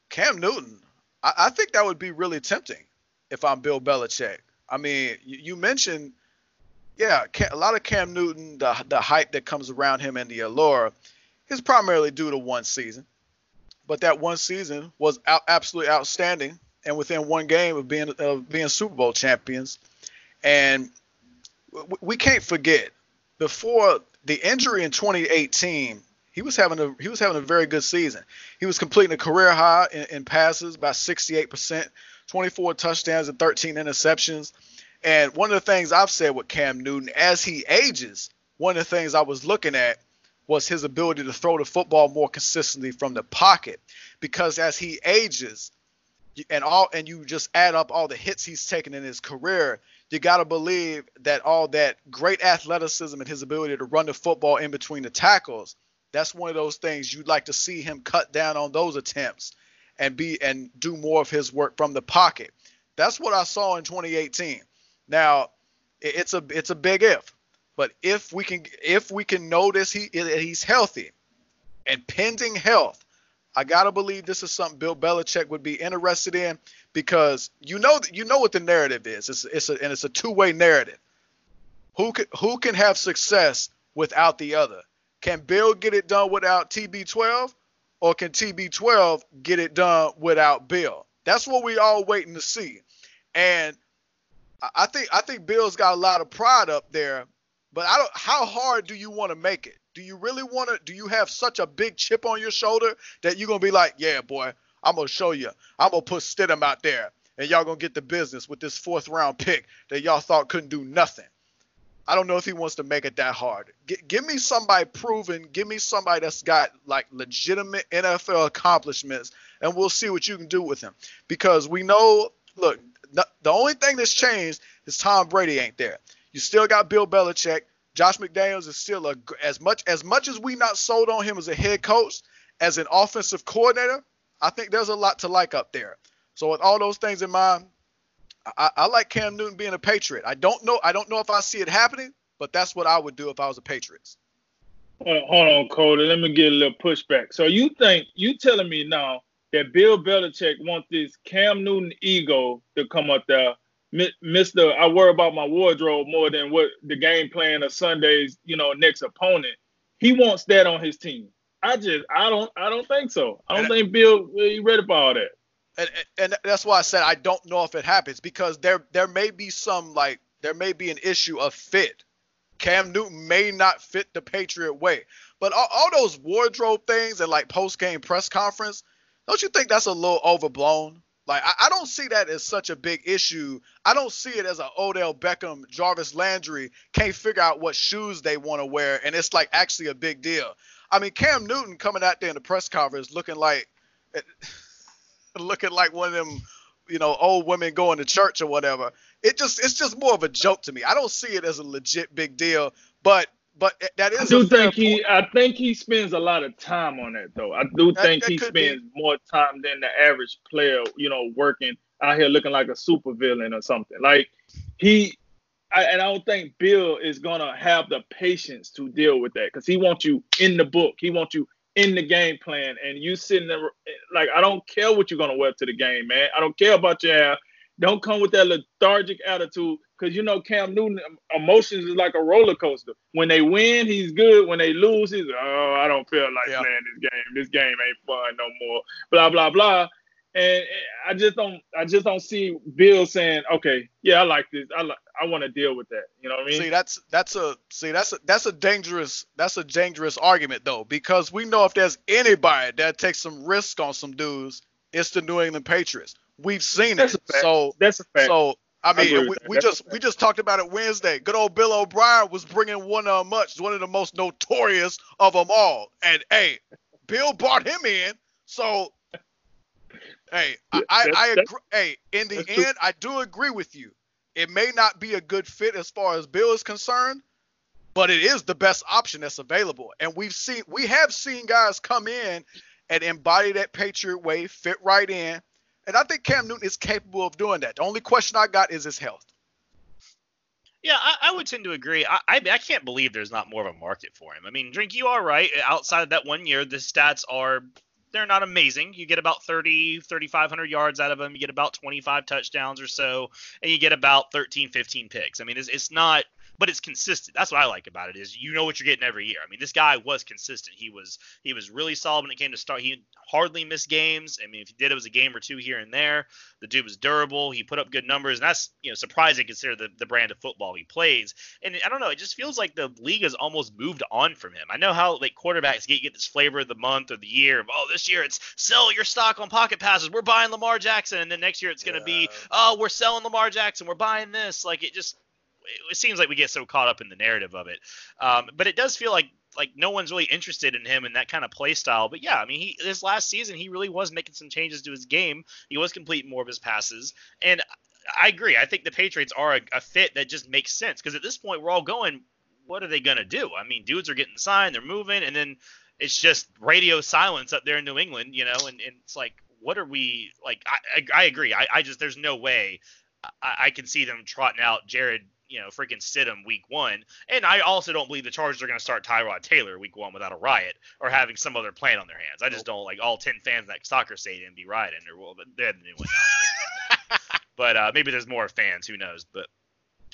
Cam Newton. I, I think that would be really tempting if I'm Bill Belichick. I mean, you, you mentioned, yeah, a lot of Cam Newton, the the hype that comes around him and the allure, is primarily due to one season. But that one season was out, absolutely outstanding, and within one game of being of being Super Bowl champions, and we can't forget before the injury in 2018 he was having a he was having a very good season. He was completing a career high in, in passes by 68%, 24 touchdowns and 13 interceptions. And one of the things I've said with Cam Newton as he ages, one of the things I was looking at was his ability to throw the football more consistently from the pocket because as he ages and all and you just add up all the hits he's taken in his career, you got to believe that all that great athleticism and his ability to run the football in between the tackles that's one of those things you'd like to see him cut down on those attempts and be and do more of his work from the pocket. That's what I saw in 2018. Now, it's a it's a big if, but if we can if we can notice he he's healthy and pending health, I gotta believe this is something Bill Belichick would be interested in because you know you know what the narrative is. It's it's a, and it's a two way narrative. Who can who can have success without the other? Can Bill get it done without TB12, or can TB12 get it done without Bill? That's what we all waiting to see. And I think I think Bill's got a lot of pride up there, but I don't. How hard do you want to make it? Do you really want to? Do you have such a big chip on your shoulder that you're gonna be like, yeah, boy, I'm gonna show you. I'm gonna put Stidham out there, and y'all gonna get the business with this fourth round pick that y'all thought couldn't do nothing. I don't know if he wants to make it that hard. G- give me somebody proven. Give me somebody that's got like legitimate NFL accomplishments, and we'll see what you can do with him. Because we know, look, the only thing that's changed is Tom Brady ain't there. You still got Bill Belichick. Josh McDaniels is still a as much as much as we not sold on him as a head coach, as an offensive coordinator. I think there's a lot to like up there. So with all those things in mind, I, I like Cam Newton being a Patriot. I don't know. I don't know if I see it happening, but that's what I would do if I was a Patriots. Hold on, Cody. Let me get a little pushback. So you think you telling me now that Bill Belichick wants this Cam Newton ego to come up there, Mister? I worry about my wardrobe more than what the game plan of Sunday's, you know, next opponent. He wants that on his team. I just, I don't, I don't think so. I don't and think Bill, he ready for all that and, and that's why I said I don't know if it happens because there there may be some like there may be an issue of fit. Cam Newton may not fit the Patriot way, but all, all those wardrobe things and like post game press conference, don't you think that's a little overblown? Like I, I, don't see that as such a big issue. I don't see it as a Odell Beckham, Jarvis Landry can't figure out what shoes they want to wear, and it's like actually a big deal. I mean, Cam Newton coming out there in the press conference looking like looking like one of them, you know, old women going to church or whatever. It just it's just more of a joke to me. I don't see it as a legit big deal, but but that is. I do think he. I think he spends a lot of time on that though. I do that, think that he spends be. more time than the average player. You know, working out here looking like a supervillain or something. Like he, I, and I don't think Bill is gonna have the patience to deal with that because he wants you in the book. He wants you in the game plan and you sitting there like I don't care what you're gonna wear to the game, man. I don't care about your hair. Don't come with that lethargic attitude because you know Cam Newton emotions is like a roller coaster. When they win, he's good. When they lose, he's oh, I don't feel like Yeah. playing this game. This game ain't fun no more. Blah blah blah. And I just don't, I just don't see Bill saying, okay, yeah, I like this. I like, I want to deal with that. You know what I mean? See, that's that's a see that's a that's a dangerous that's a dangerous argument though because we know if there's anybody that takes some risk on some dudes, it's the New England Patriots. We've seen That's it. So That's a fact. so I mean, we, we just we just talked about it Wednesday. Good old Bill O'Brien was bringing one of much one of the most notorious of them all, and hey, Bill brought him in. So hey, I I, I agree. Hey, in the end, I do agree with you. It may not be a good fit as far as Bill is concerned, but it is the best option that's available. And we've seen we have seen guys come in and embody that Patriot way, fit right in. And I think Cam Newton is capable of doing that. The only question I got is his health. Yeah, I, I would tend to agree. I, I I can't believe there's not more of a market for him. I mean, Drink, you are right. Outside of that one year, the stats are they're not amazing. You get about 30, 3,500 yards out of him. You get about 25 touchdowns or so, and you get about 13, 15 picks. I mean, it's, it's not, but it's consistent. That's what I like about it is you know what you're getting every year. I mean, this guy was consistent. He was he was really solid when it came to start. He hardly missed games. I mean, if he did, it was a game or two here and there. The dude was durable. He put up good numbers, and that's you know surprising considering the, the brand of football he plays. And I don't know, it just feels like the league has almost moved on from him. I know how like quarterbacks get get this flavor of the month or the year of oh this year it's sell your stock on pocket passes. We're buying Lamar Jackson, and then next year it's gonna be oh we're selling Lamar Jackson. We're buying this. Like it just it seems like we get so caught up in the narrative of it. Um, but it does feel like like no one's really interested in him in that kind of play style. But yeah, I mean, he this last season he really was making some changes to his game. He was completing more of his passes, and I agree. I think the Patriots are a, a fit that just makes sense because at this point we're all going, what are they gonna do? I mean, dudes are getting signed, they're moving, and then it's just radio silence up there in New England, you know, and, and it's like, what are we like? I I, I agree. I, I just there's no way I, I can see them trotting out Jarrett, you know, freaking sit Stidham week one. And I also don't believe the Chargers are going to start Tyrod Taylor week one without a riot or having some other plan on their hands. I just don't like all 10 fans in that soccer stadium be rioting or well, but they're the new one but uh, maybe there's more fans, who knows? But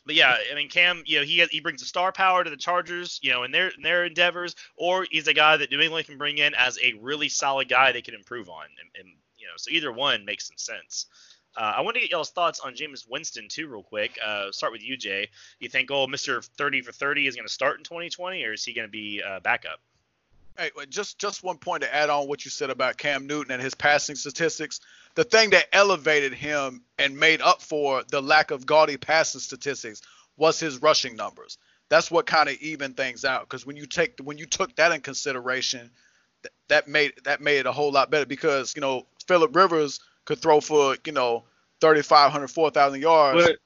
but yeah, I mean Cam, you know, he he brings a star power to the Chargers, you know, in their in their endeavors, or he's a guy that New England can bring in as a really solid guy they can improve on, and, and you know, so either one makes some sense. Uh, I want to get y'all's thoughts on Jameis Winston too, real quick. Uh, start with you, Jay. You think, oh, Mr. 30 for 30 is going to start in 2020, or is he going to be uh, backup? Hey, just just one point to add on what you said about Cam Newton and his passing statistics. The thing that elevated him and made up for the lack of gaudy passing statistics was his rushing numbers. That's what kind of even things out. Because when you take when you took that in consideration, th- that made that made it a whole lot better. Because you know Philip Rivers could throw for you know 3,500, 4,000 yards. But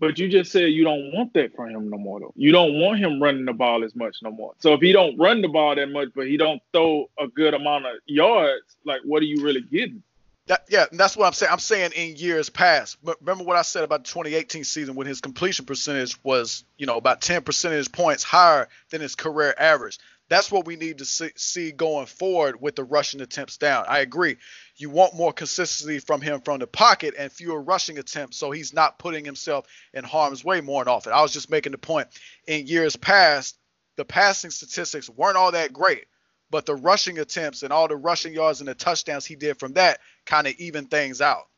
but you just said you don't want that for him no more though. You don't want him running the ball as much no more. So if he don't run the ball that much, but he don't throw a good amount of yards, like what are you really getting? That, yeah, that's what I'm saying. I'm saying in years past. But remember what I said about the 2018 season when his completion percentage was, you know, about 10 percentage points higher than his career average. That's what we need to see, see going forward with the rushing attempts down. I agree. You want more consistency from him from the pocket and fewer rushing attempts, so he's not putting himself in harm's way more and often. I was just making the point. In years past, the passing statistics weren't all that great, but the rushing attempts and all the rushing yards and the touchdowns he did from that kind of even things out.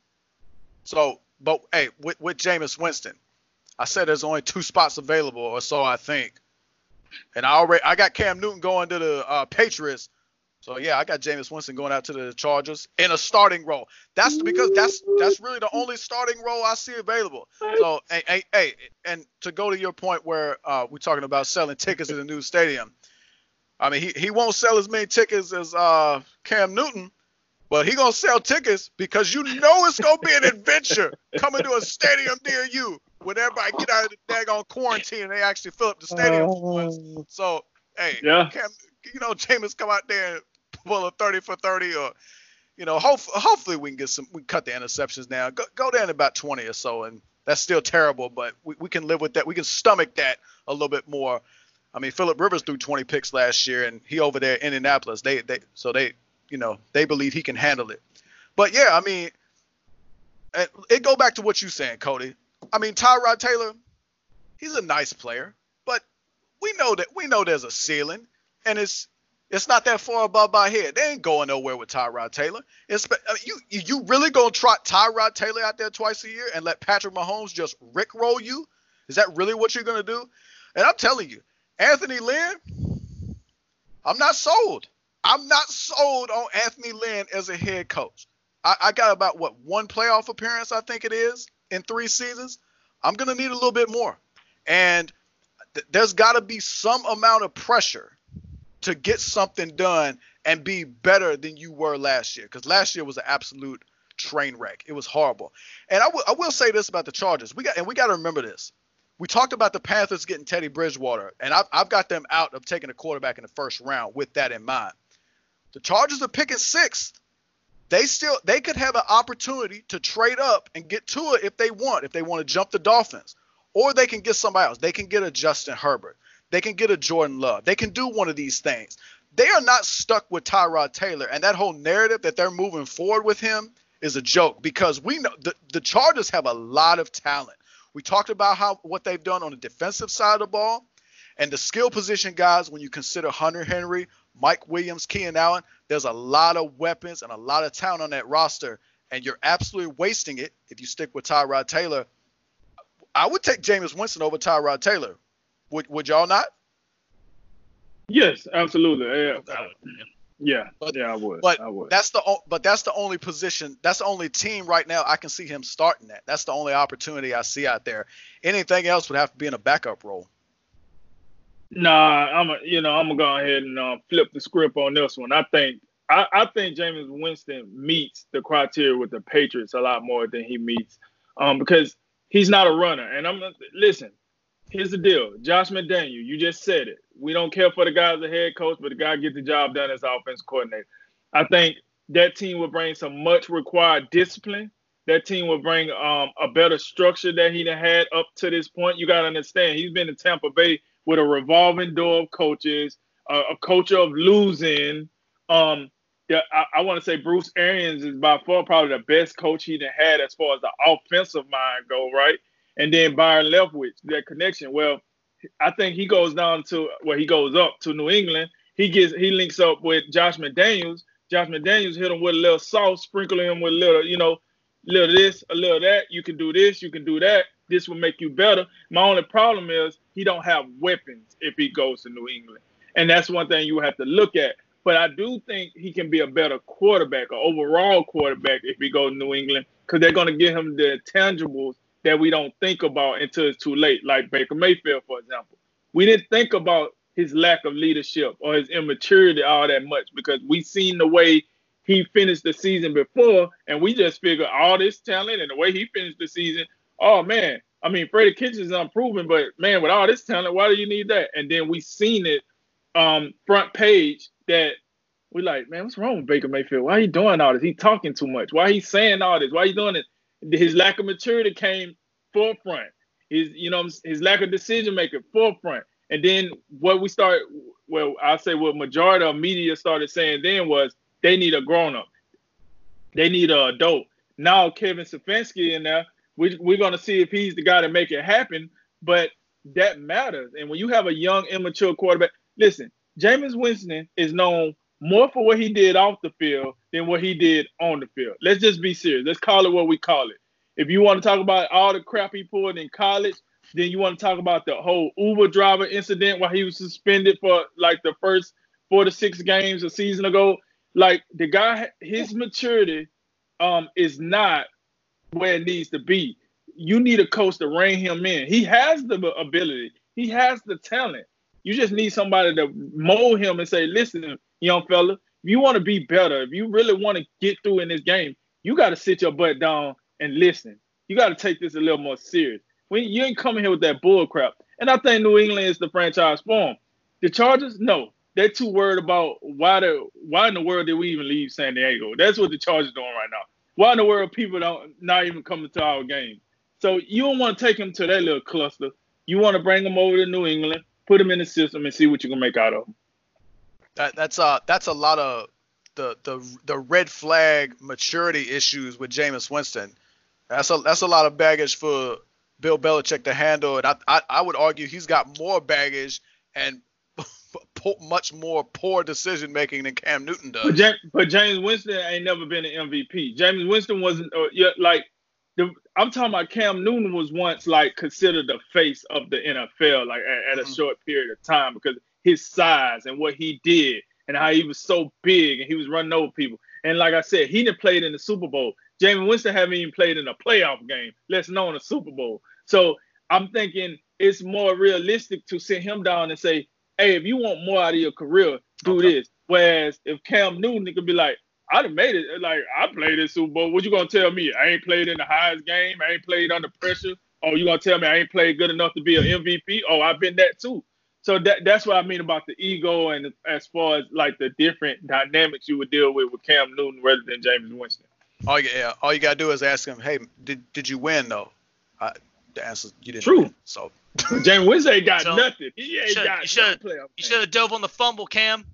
So, but hey, with, with Jameis Winston, I said there's only two spots available, or so I think. And I already I got Cam Newton going to the uh, Patriots. So yeah, I got Jameis Winston going out to the Chargers in a starting role. That's because that's that's really the only starting role I see available. So hey, hey, hey and to go to your point where uh, we're talking about selling tickets in the new stadium. I mean, he, he won't sell as many tickets as uh, Cam Newton, but he gonna sell tickets because you know it's gonna be an adventure coming to a stadium near you when everybody get out of the daggone quarantine and they actually fill up the stadium for once. So hey, Yeah. Cam, you know, Jameis come out there and pull a 30 for 30 or you know, hope, hopefully we can get some we cut the interceptions now. Go, go down about 20 or so and that's still terrible, but we, we can live with that. We can stomach that a little bit more. I mean, Philip Rivers threw 20 picks last year, and he over there in Indianapolis. They they so they you know they believe he can handle it. But yeah, I mean, it, it go back to what you saying, Cody. I mean, Tyrod Taylor, he's a nice player, but we know that we know there's a ceiling, and it's it's not that far above my head. They ain't going nowhere with Tyrod Taylor. It's I mean, uh, you you really gonna trot Tyrod Taylor out there twice a year and let Patrick Mahomes just rickroll you? Is that really what you're gonna do? And I'm telling you, Anthony Lynn, I'm not sold. I'm not sold on Anthony Lynn as a head coach. I, I got about what one playoff appearance I think it is in three seasons. I'm gonna need a little bit more, and th- there's got to be some amount of pressure to get something done and be better than you were last year. Because last year was an absolute train wreck. It was horrible. And I, w- I will say this about the Chargers. We got and we got to remember this. We talked about the Panthers getting Teddy Bridgewater, and I've, I've got them out of taking a quarterback in the first round with that in mind. The Chargers are picking sixth. They still they could have an opportunity to trade up and get to it if they want, if they want to jump the Dolphins, or they can get somebody else. They can get a Justin Herbert. They can get a Jordan Love. They can do one of these things. They are not stuck with Tyrod Taylor, and that whole narrative that they're moving forward with him is a joke because we know the, the Chargers have a lot of talent. We talked about how what they've done on the defensive side of the ball and the skill position guys. When you consider Hunter Henry, Mike Williams, Keenan Allen, there's a lot of weapons and a lot of talent on that roster, and you're absolutely wasting it if you stick with Tyrod Taylor. I would take Jameis Winston over Tyrod Taylor. Would would y'all not? Yes, absolutely. Yeah, I would, yeah. yeah, But- yeah, I would. But I would. that's the but that's the only position. That's the only team right now I can see him starting at. That's the only opportunity I see out there. Anything else would have to be in a backup role. Nah, I'm a, you know I'm gonna go ahead and uh, flip the script on this one. I think I, I think James Winston meets the criteria with the Patriots a lot more than he meets, um, because he's not a runner. And I'm listen. Here's the deal, Josh McDaniel. You just said it. We don't care for the guy as a head coach, but the guy get the job done as offense coordinator. I think that team will bring some much required discipline. That team will bring um, a better structure that he done had up to this point. You got to understand, he's been in Tampa Bay with a revolving door of coaches, uh, a culture of losing. Um, yeah, I, I want to say Bruce Arians is by far probably the best coach he done had as far as the offensive mind go, right? And then Byron Leftwich, that connection. Well, I think he goes down to well, he goes up to New England. He gets he links up with Josh McDaniels. Josh McDaniels hit him with a little sauce, sprinkling him with a little, you know, little this, a little that. You can do this, you can do that. This will make you better. My only problem is he don't have weapons if he goes to New England, and that's one thing you have to look at. But I do think he can be a better quarterback, or overall quarterback, if he goes to New England, because they're going to give him the tangibles that we don't think about until it's too late. Like Baker Mayfield, for example, we didn't think about his lack of leadership or his immaturity all that much because we seen the way he finished the season before, and we just figured all this talent and the way he finished the season. Oh man, I mean Freddie Kitchens is unproven, but man, with all this talent, why do you need that? And then we seen it um, front page that we like, man, what's wrong with Baker Mayfield? Why he doing all this? He talking too much. Why he saying all this? Why he doing it? His lack of maturity came forefront. His, you know, his lack of decision making forefront. And then what we start, well, I'll say what majority of media started saying then was they need a grown up. They need a adult. Now Kevin Stefanski in there, we, we're to see if he's the guy to make it happen. But that matters. And when you have a young, immature quarterback, listen, Jameis Winston is known more for what he did off the field than what he did on the field. Let's just be serious. Let's call it what we call it. If you want to talk about all the crap he pulled in college, then you want to talk about the whole Uber driver incident while he was suspended for like the first four to six games a season ago. Like the guy, his maturity um, is not where it needs to be. You need a coach to rein him in. He has the ability. He has the talent. You just need somebody to mold him and say, "Listen, young fella, if you want to be better, if you really want to get through in this game, you got to sit your butt down and listen. You got to take this a little more serious. When you ain't coming here with that bull crap. And I think New England is the franchise for them. The Chargers, no, they're too worried about why the why in the world did we even leave San Diego? That's what the Chargers doing right now. Why in the world people don't not even coming to our game? So you don't want to take them to that little cluster. You want to bring them over to New England, put them in the system, and see what you can make out of them. That, that's uh that's a lot of the the the red flag maturity issues with Jameis Winston. That's a that's a lot of baggage for Bill Belichick to handle and I, I, I would argue he's got more baggage and much more poor decision making than Cam Newton does. But James, but James Winston ain't never been an MVP. James Winston wasn't uh, like the, I'm talking about Cam Newton was once like considered the face of the NFL, like at, at a mm-hmm. short period of time because his size and what he did and how he was so big and he was running over people. And like I said, he didn't played in the Super Bowl. James Winston haven't even played in a playoff game, less known a Super Bowl. So I'm thinking it's more realistic to sit him down and say, hey, if you want more out of your career, do okay. this. Whereas if Cam Newton it could be like, I'd have made it. Like I played in Super Bowl. What you gonna tell me? I ain't played in the highest game. I ain't played under pressure. Oh, you gonna tell me I ain't played good enough to be an MVP? Oh, I've been that too. So that that's what I mean about the ego and as far as like the different dynamics you would deal with with Cam Newton rather than James Winston. All you, yeah, all you gotta do is ask him, hey, did did you win though? I, the answer you didn't. True. Win, so James Winston ain't got so, nothing. He ain't got. You should you should have dove on the fumble, Cam.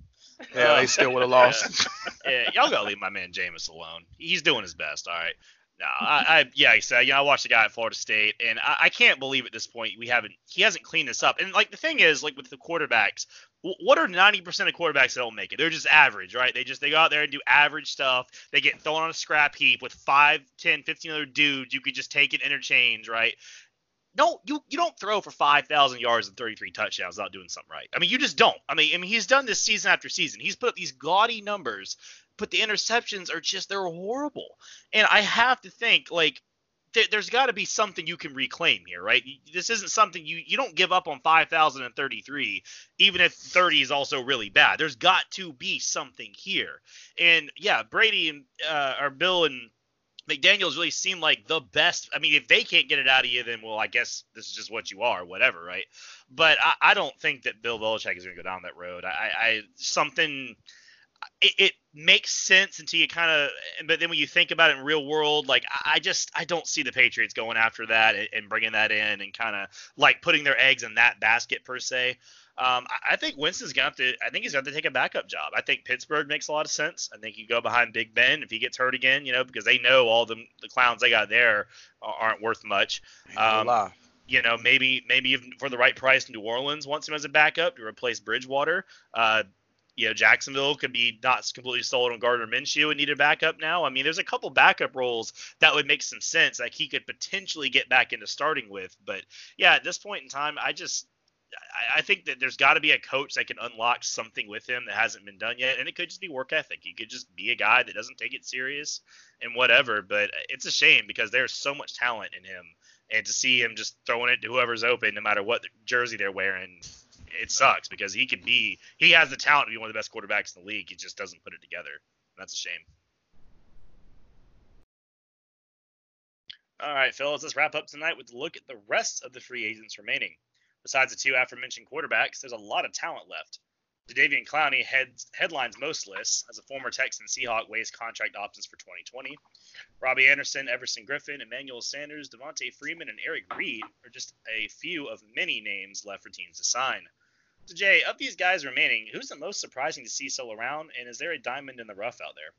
Yeah, uh, they still would have lost. yeah, y'all gotta leave my man Jameis alone. He's doing his best. All right. No, I, I yeah, I said, you know, I watched the guy at Florida State, and I, I, can't believe at this point we haven't he hasn't cleaned this up. And like the thing is, like with the quarterbacks, what are 90% of quarterbacks that don't make it? They're just average, right? They just they go out there and do average stuff. They get thrown on a scrap heap with 5, 10, 15 other dudes. You could just take it interchange, right? No, you you don't throw for 5,000 yards and 33 touchdowns without doing something right. I mean, you just don't. I mean, I mean he's done this season after season. He's put up these gaudy numbers but the interceptions are just they're horrible. And I have to think like th- there's got to be something you can reclaim here, right? This isn't something you you don't give up on 5,033 even if 30 is also really bad. There's got to be something here. And yeah, Brady and uh, or Bill and McDaniels really seem like the best. I mean, if they can't get it out of you, then well, I guess this is just what you are, whatever, right? But I, I don't think that Bill Belichick is going to go down that road. I, I something it, it makes sense until you kind of but then when you think about it in real world like i just i don't see the patriots going after that and bringing that in and kind of like putting their eggs in that basket per se um, I think Winston's gonna have to. I think he's gonna have to take a backup job. I think Pittsburgh makes a lot of sense. I think you go behind Big Ben if he gets hurt again, you know, because they know all the the clowns they got there aren't worth much. Um, you know, maybe maybe even for the right price, New Orleans wants him as a backup to replace Bridgewater. Uh, you know, Jacksonville could be not completely sold on Gardner Minshew and need a backup now. I mean, there's a couple backup roles that would make some sense, like he could potentially get back into starting with. But yeah, at this point in time, I just I think that there's got to be a coach that can unlock something with him that hasn't been done yet, and it could just be work ethic. He could just be a guy that doesn't take it serious and whatever. But it's a shame because there's so much talent in him, and to see him just throwing it to whoever's open, no matter what jersey they're wearing, it sucks because he could be he has the talent to be one of the best quarterbacks in the league. He just doesn't put it together. That's a shame. All right, fellas, let's wrap up tonight with a look at the rest of the free agents remaining. Besides the two aforementioned quarterbacks, there's a lot of talent left. Jadeveon Clowney heads, headlines most lists as a former Texan Seahawk weighs contract options for 2020. Robby Anderson, Everson Griffen, Emmanuel Sanders, Devonta Freeman, and Eric Reid are just a few of many names left for teams to sign. So, Jay, of these guys remaining, who's the most surprising to see still around, and is there a diamond in the rough out there?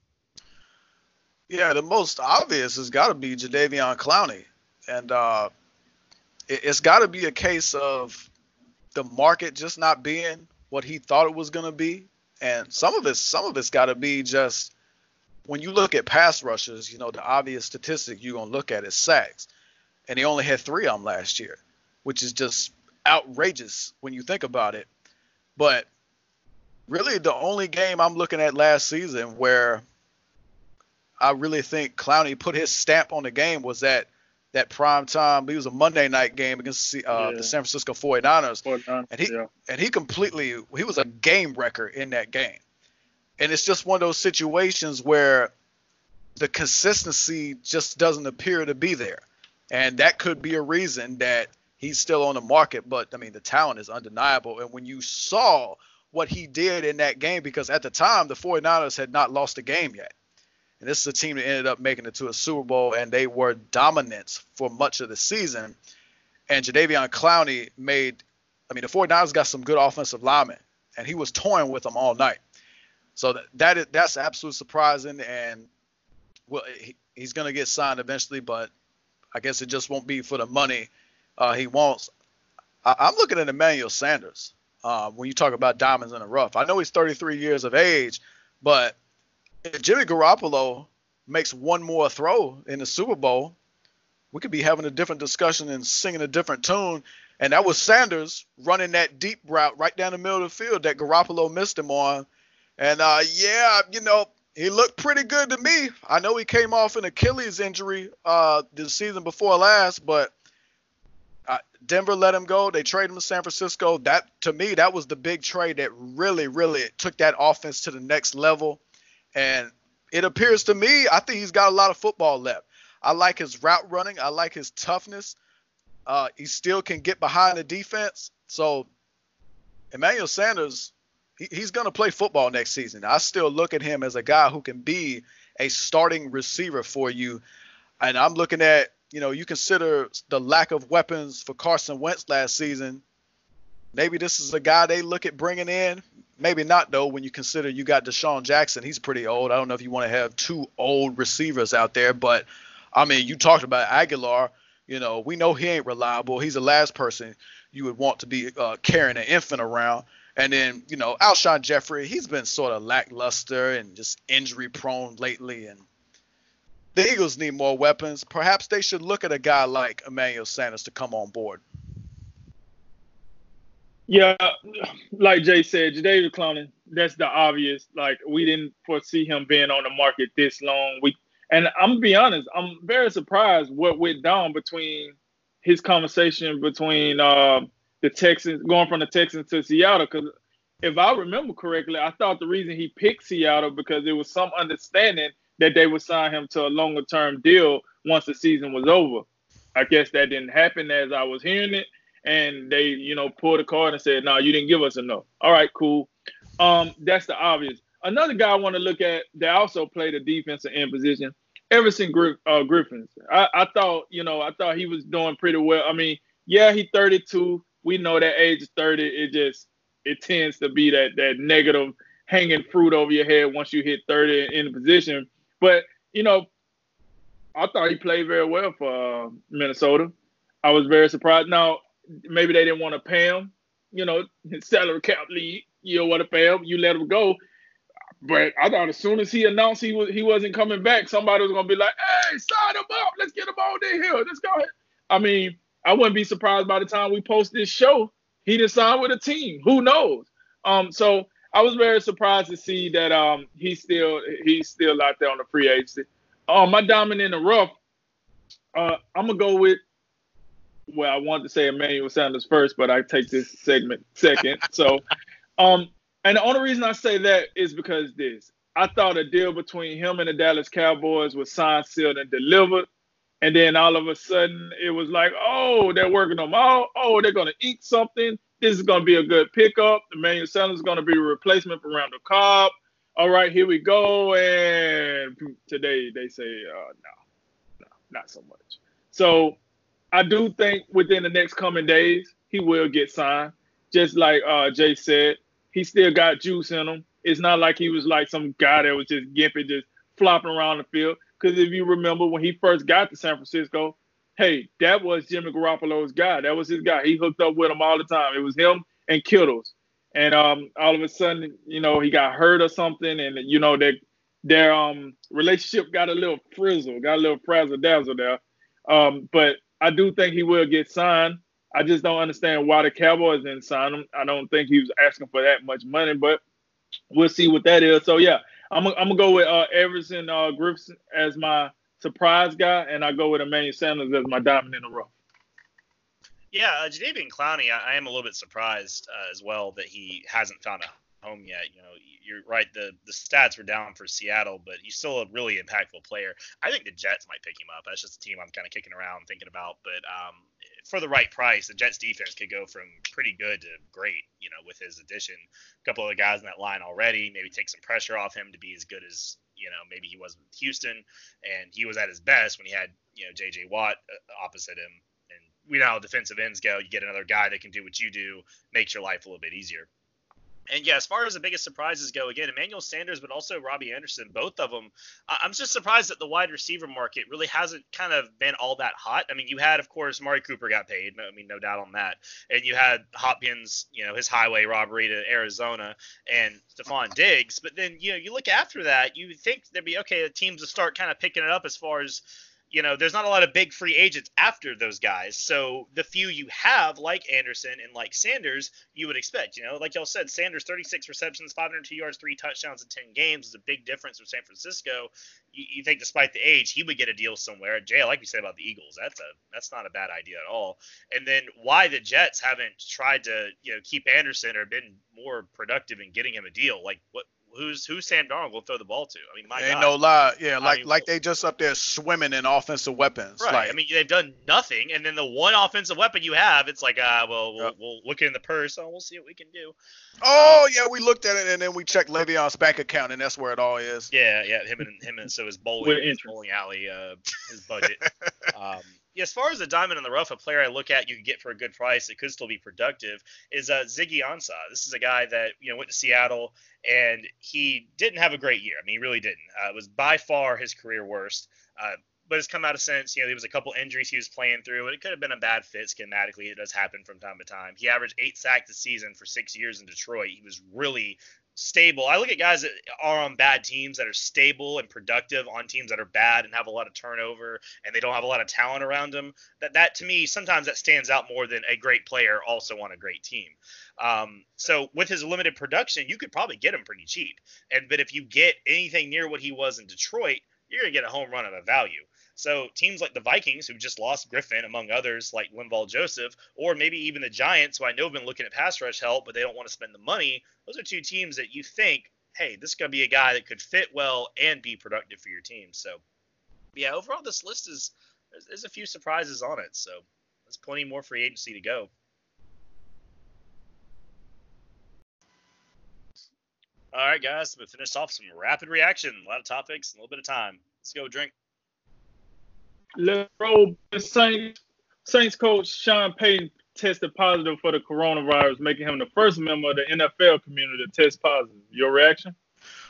Yeah, the most obvious has got to be Jadeveon Clowney. And uh, it, has got to be a case of the market just not being what he thought it was going to be. And some of it's some of it's got to be just when you look at pass rushes, you know, the obvious statistic you're going to look at is sacks. And he only had three of them last year, which is just outrageous when you think about it. But really, the only game I'm looking at last season where I really think Clowney put his stamp on the game was that that prime time. It was a Monday night game against uh, yeah. the San Francisco 49ers, 49ers and he yeah. and he completely he was a game wrecker in that game. And it's just one of those situations where the consistency just doesn't appear to be there, and that could be a reason that he's still on the market. But I mean, the talent is undeniable, and when you saw what he did in that game, because at the time the 49ers had not lost a game yet and this is a team that ended up making it to a Super Bowl, and they were dominant for much of the season. And Jadeveon Clowney made, I mean, the 49ers got some good offensive linemen, and he was toying with them all night. So that, that is, that's absolutely surprising, and well, he, he's going to get signed eventually, but I guess it just won't be for the money. Uh, he wants. I, I'm looking at Emmanuel Sanders. Uh, when you talk about diamonds in the rough, I know he's 33 years of age, but if Jimmy Garoppolo makes one more throw in the Super Bowl, we could be having a different discussion and singing a different tune. And that was Sanders running that deep route right down the middle of the field that Garoppolo missed him on. And uh, yeah, you know, he looked pretty good to me. I know he came off an Achilles injury uh, the season before last, but Denver let him go. They traded him to San Francisco. That to me, that was the big trade that really, really took that offense to the next level. And it appears to me, I think he's got a lot of football left. I like his route running. I like his toughness. Uh, he still can get behind the defense. So Emmanuel Sanders, he, he's going to play football next season. I still look at him as a guy who can be a starting receiver for you. And I'm looking at, you know, you consider the lack of weapons for Carson Wentz last season. Maybe this is a guy they look at bringing in. Maybe not though. When you consider you got DeSean Jackson, he's pretty old. I don't know if you want to have two old receivers out there, but I mean, you talked about Agholor. You know, we know he ain't reliable. He's the last person you would want to be uh, carrying an infant around. And then, you know, Alshon Jeffery, he's been sort of lackluster and just injury prone lately. And the Eagles need more weapons. Perhaps they should look at a guy like Emmanuel Sanders to come on board. Yeah, like Jay said, Jadeveon Clowney, that's the obvious. Like we didn't foresee him being on the market this long. We and I'm gonna be honest, I'm very surprised what went down between his conversation between uh, the Texans going from the Texans to Seattle. Because if I remember correctly, I thought the reason he picked Seattle because there was some understanding that they would sign him to a longer term deal once the season was over. I guess that didn't happen as I was hearing it and they, you know, pulled a card and said, "No, you didn't give us enough." All right, cool. Um, that's the obvious. Another guy I want to look at that also played a defensive end position, Everson Griff, uh, Griffens. I, I thought, you know, I thought he was doing pretty well. I mean, yeah, he's 32. We know that age is 30. It just it tends to be that that negative hanging fruit over your head once you hit 30 in the position. But you know, I thought he played very well for uh, Minnesota. I was very surprised. Now, maybe they didn't want to pay him, you know, salary cap league. You don't want to pay him, you let him go. But I thought as soon as he announced he was he wasn't coming back, somebody was gonna be like, "Hey, sign him up. Let's get him on in here. Let's go ahead." I mean, I wouldn't be surprised by the time we post this show, he just signed with a team. Who knows? Um, so I was very surprised to see that um he's still he's still out there on the free agency. Um, my diamond in the rough. Uh, I'm gonna go with well, I wanted to say Emmanuel Sanders first, but I take this segment second. so, um, and the only reason I say that is because this. I thought a deal between him and the Dallas Cowboys was signed, sealed, and delivered. And then all of a sudden, it was like, oh, they're working them out. Oh, they're going to eat something. This is going to be a good pickup. The Emmanuel Sanders is going to be a replacement for Randall Cobb. All right, here we go. And today they say, uh, no, no, not so much. So I do think within the next coming days he will get signed. Just like uh, Jay said, he still got juice in him. It's not like he was like some guy that was just gimping, just flopping around the field. Because if you remember when he first got to San Francisco, hey, that was Jimmy Garoppolo's guy. That was his guy. He hooked up with him all the time. It was him and Kittles. And um, all of a sudden, you know, he got hurt or something, and you know that their um relationship got a little frizzle, got a little frazzle dazzle there. Um, but I do think he will get signed. I just don't understand why the Cowboys didn't sign him. I don't think he was asking for that much money, but we'll see what that is. So yeah, I'm, I'm gonna go with uh, Everson uh, Griffen as my surprise guy, and I go with Emmanuel Sanders as my diamond in the rough. Yeah, uh, Jadeveon Clowney, I, I, am a little bit surprised uh, as well that he hasn't found a home yet. You know, you're right. The the stats were down for Seattle, but he's still a really impactful player. I think the Jets might pick him up. That's just a team I'm kind of kicking around thinking about. But um, for the right price, the Jets defense could go from pretty good to great. You know, with his addition, a couple of the guys in that line already, maybe take some pressure off him to be as good as you know maybe he was with Houston, and he was at his best when he had you know J.J. Watt uh, opposite him. And we know how defensive ends go. You get another guy that can do what you do, makes your life a little bit easier. And yeah, as far as the biggest surprises go, again, Emmanuel Sanders, but also Robby Anderson, both of them. I'm just surprised that the wide receiver market really hasn't kind of been all that hot. I mean, you had, of course, Mari Cooper got paid. I mean, no doubt on that. And you had Hopkins, you know, his highway robbery to Arizona, and Stefon Diggs. But then, you know, you look after that, you think there'd be okay, the teams will start kind of picking it up as far as you know, there's not a lot of big free agents after those guys. So the few you have, like Anderson and like Sanders, you would expect. You know, like y'all said, Sanders 36 receptions, 502 yards, three touchdowns in 10 games is a big difference from San Francisco. You, you, think, despite the age, he would get a deal somewhere. Jay, like you said about the Eagles, that's a that's not a bad idea at all. And then why the Jets haven't tried to you know keep Anderson or been more productive in getting him a deal? Like what who's who's Sam Darnold will throw the ball to? I mean, my Ain't God. no lie. Yeah, like mean, like they just up there swimming in offensive weapons. Right. Like, I mean, they've done nothing, and then the one offensive weapon you have, it's like, ah, well, we'll, Yep. we'll look in the purse, and we'll see what we can do. oh yeah, we looked at it and then we checked Le'Veon's bank account and that's where it all is. Yeah, yeah, him and him and so his bowling, With his bowling alley, uh, his budget. um, yeah, as far as the diamond in the rough, a player I look at you can get for a good price that could still be productive is uh, Ziggy Ansah. This is a guy that you know went to Seattle and he didn't have a great year. I mean, he really didn't. Uh, it was by far his career worst. Uh, but has come out of sense. You know, there was a couple injuries he was playing through, and it could have been a bad fit schematically. It does happen from time to time. He averaged eight sacks a season for six years in Detroit. He was really stable. I look at guys that are on bad teams that are stable and productive on teams that are bad and have a lot of turnover and they don't have a lot of talent around them. That that to me sometimes that stands out more than a great player also on a great team. Um, so with his limited production, you could probably get him pretty cheap. And but if you get anything near what he was in Detroit, you're gonna get a home run of a value. So teams like the Vikings, who just lost Griffen, among others, like Linval Joseph, or maybe even the Giants, who I know have been looking at pass rush help, but they don't want to spend the money. Those are two teams that you think, hey, this is gonna be a guy that could fit well and be productive for your team. So yeah, overall this list is there's, there's a few surprises on it. So there's plenty more free agency to go. All right, guys, we finished off some rapid reaction. A lot of topics, a little bit of time. Let's go drink. The Saints, Saints coach Sean Payton tested positive for the coronavirus, making him the first member of the NFL community to test positive. Your reaction?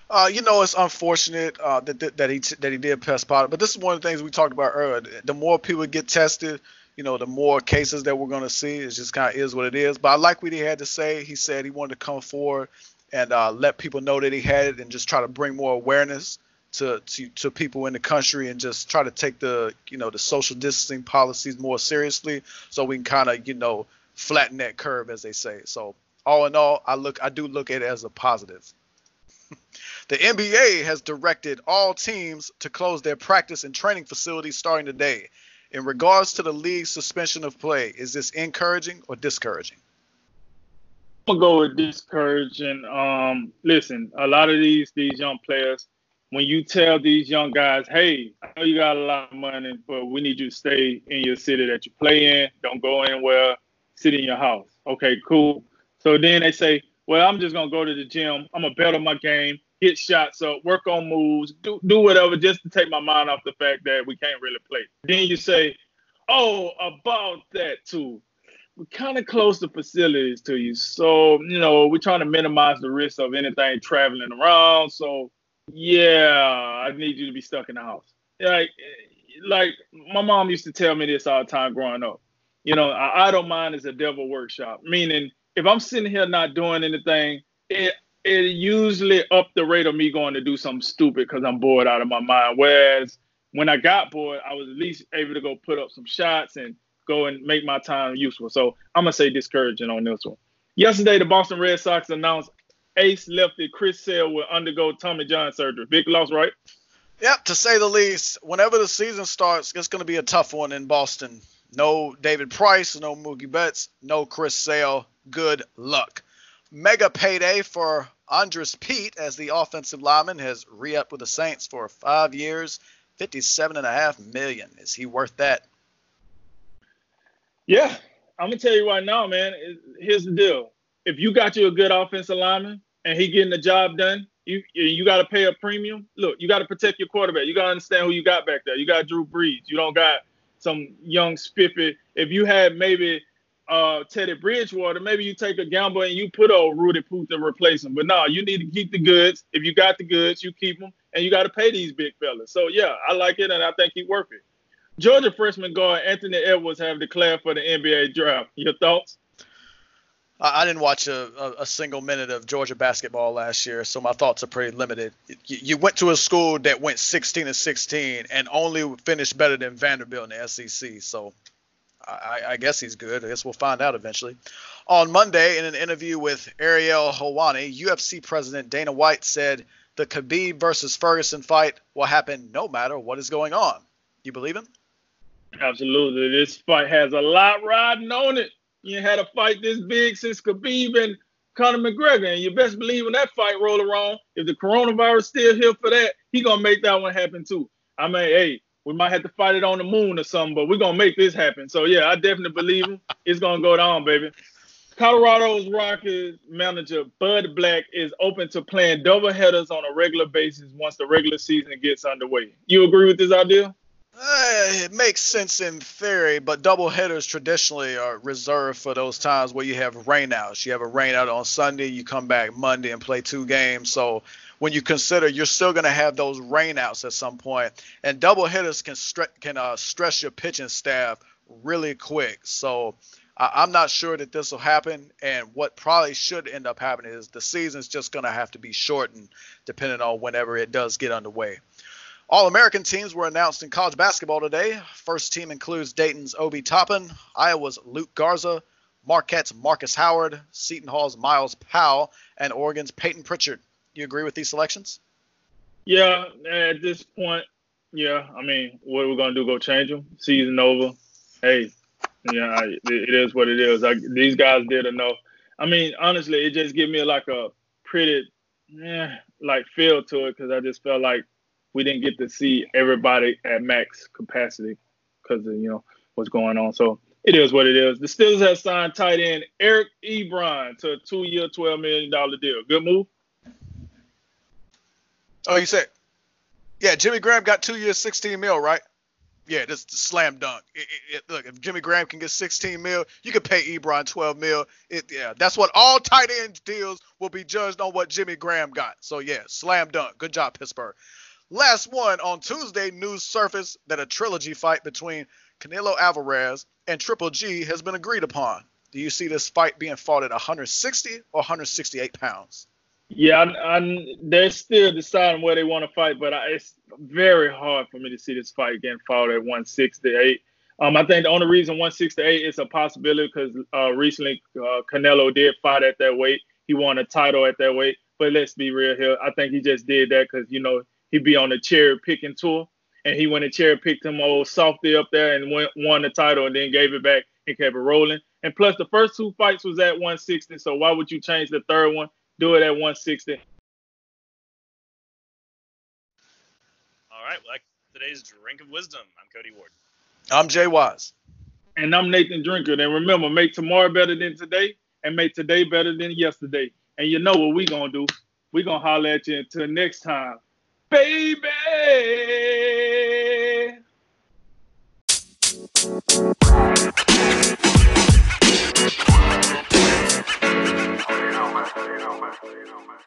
Uh, you know, it's unfortunate uh, that, that that he that he did test positive, but this is one of the things we talked about earlier. The more people get tested, you know, the more cases that we're going to see. It just kind of is what it is. But I like what he had to say. He said he wanted to come forward and uh, let people know that he had it, and just try to bring more awareness to, to to people in the country, and just try to take the you know the social distancing policies more seriously, so we can kind of you know flatten that curve, as they say. So all in all, I look I do look at it as a positive. The NBA has directed all teams to close their practice and training facilities starting today. In regards to the league's suspension of play, is this encouraging or discouraging? I'm gonna go with discouraging. Um, listen, a lot of these these young players, when you tell these young guys, hey, I know you got a lot of money, but we need you to stay in your city that you play in. Don't go anywhere. Sit in your house. Okay, cool. So then they say, well, I'm just gonna go to the gym. I'm gonna better my game, get shots up, work on moves, do do whatever just to take my mind off the fact that we can't really play. Then you say, oh, about that too We're kind of close the facilities to you. So, you know, we're trying to minimize the risk of anything traveling around. So, yeah, I need you to be stuck in the house. Like, like my mom used to tell me this all the time growing up. You know, I, don't mind is a devil workshop. Meaning, if I'm sitting here not doing anything, it it usually up the rate of me going to do something stupid because I'm bored out of my mind. Whereas when I got bored, I was at least able to go put up some shots and go and make my time useful. So I'm gonna say discouraging on this one. Yesterday, the Boston Red Sox announced ace lefty Chris Sale will undergo Tommy John surgery. Big loss, right? Yep, to say the least. Whenever the season starts, it's going to be a tough one in Boston. No David Price, no Mookie Betts, no Chris Sale. Good luck. Mega payday for Andrus Peat as the offensive lineman has re-upped with the Saints for five years, fifty-seven and a half million. Is he worth that? Yeah, I'm gonna tell you right now, man. Here's the deal: if you got you a good offensive lineman and he getting the job done, you you got to pay a premium. Look, you got to protect your quarterback. You got to understand who you got back there. You got Drew Brees. You don't got some young spiffy. If you had maybe uh, Teddy Bridgewater, maybe you take a gamble and you put old Rudy Poot to replace him. But no, you need to keep the goods. If you got the goods, you keep them, and you got to pay these big fellas. So yeah, I like it, and I think he's worth it. Georgia freshman guard Anthony Edwards have declared for the NBA draft. Your thoughts? I, I didn't watch a, a, a, single minute of Georgia basketball last year, so my thoughts are pretty limited. You, you, went to a school that went 16 and 16 and only finished better than Vanderbilt in the SEC, so I, I guess he's good. I guess we'll find out eventually. On Monday, in an interview with Ariel Helwani, UFC president Dana White said the Khabib versus Ferguson fight will happen no matter what is going on. You believe him? Absolutely. This fight has a lot riding on it. You had a fight this big since Khabib and Conor McGregor, and you best believe when that fight roll around, if the coronavirus still here for that, he gonna make that one happen too. I mean, hey, we might have to fight it on the moon or something, but we're gonna make this happen. So yeah, I definitely believe him. It's gonna go down, baby. Colorado's Rockies manager Bud Black is open to playing double headers on a regular basis once the regular season gets underway. You agree with this idea? Uh, it makes sense in theory, but double headers traditionally are reserved for those times where you have rainouts. You have a rainout on Sunday, you come back Monday and play two games. So when you consider you're still going to have those rainouts at some point, and double hitters can stre- can uh, stress your pitching staff really quick. So I- am not sure that this will happen. And what probably should end up happening is the season's just going to have to be shortened depending on whenever it does get underway. All American teams were announced in college basketball today. First team includes Dayton's Obi Toppin, Iowa's Luka Garza, Marquette's Marcus Howard, Seton Hall's Myles Powell, and Oregon's Payton Pritchard. You agree with these selections? Yeah, at this point, yeah. I mean, what are we gonna do? Go change them? Season over. Hey, yeah, it is what it is. I, these guys did enough. I mean, honestly, it just gave me like a pretty, eh, like feel to it because I just felt like we didn't get to see everybody at max capacity because of you know what's going on. So it is what it is. The Steelers have signed tight end Eric Ebron to a two-year, twelve million dollar deal. Good move. Oh, you said, yeah, Jimmy Graham got two years, sixteen mil, right? Yeah, this slam dunk. It, it, it, look, if Jimmy Graham can get 16 mil, you can pay Ebron 12 mil. yeah, that's what all tight end deals will be judged on what Jimmy Graham got. So yeah, slam dunk. Good job, Pittsburgh. Last one on Tuesday, news surfaced that a trilogy fight between Canelo Alvarez and Triple G has been agreed upon. Do you see this fight being fought at 160 or 168 pounds? Yeah, they're still deciding where they want to fight, but I, it's very hard for me to see this fight getting fought at 168. Um, I think the only reason 168 is a possibility because uh, recently uh, Canelo did fight at that weight. He won a title at that weight. But let's be real here. I think he just did that because you know he'd be on the cherry picking tour, and he went and cherry picked him old softy up there and went, won the title and then gave it back and kept it rolling. And plus, the first two fights was at 160, so why would you change the third one? Do it at 160. All right, well, today's drink of wisdom. I'm Cody Ward. I'm Jay Wise. And I'm Nathan Drinker. And remember, make tomorrow better than today and make today better than yesterday. And you know what we gonna do? we gonna holler at you until next time baby. You know, man. You know, man. You know, man.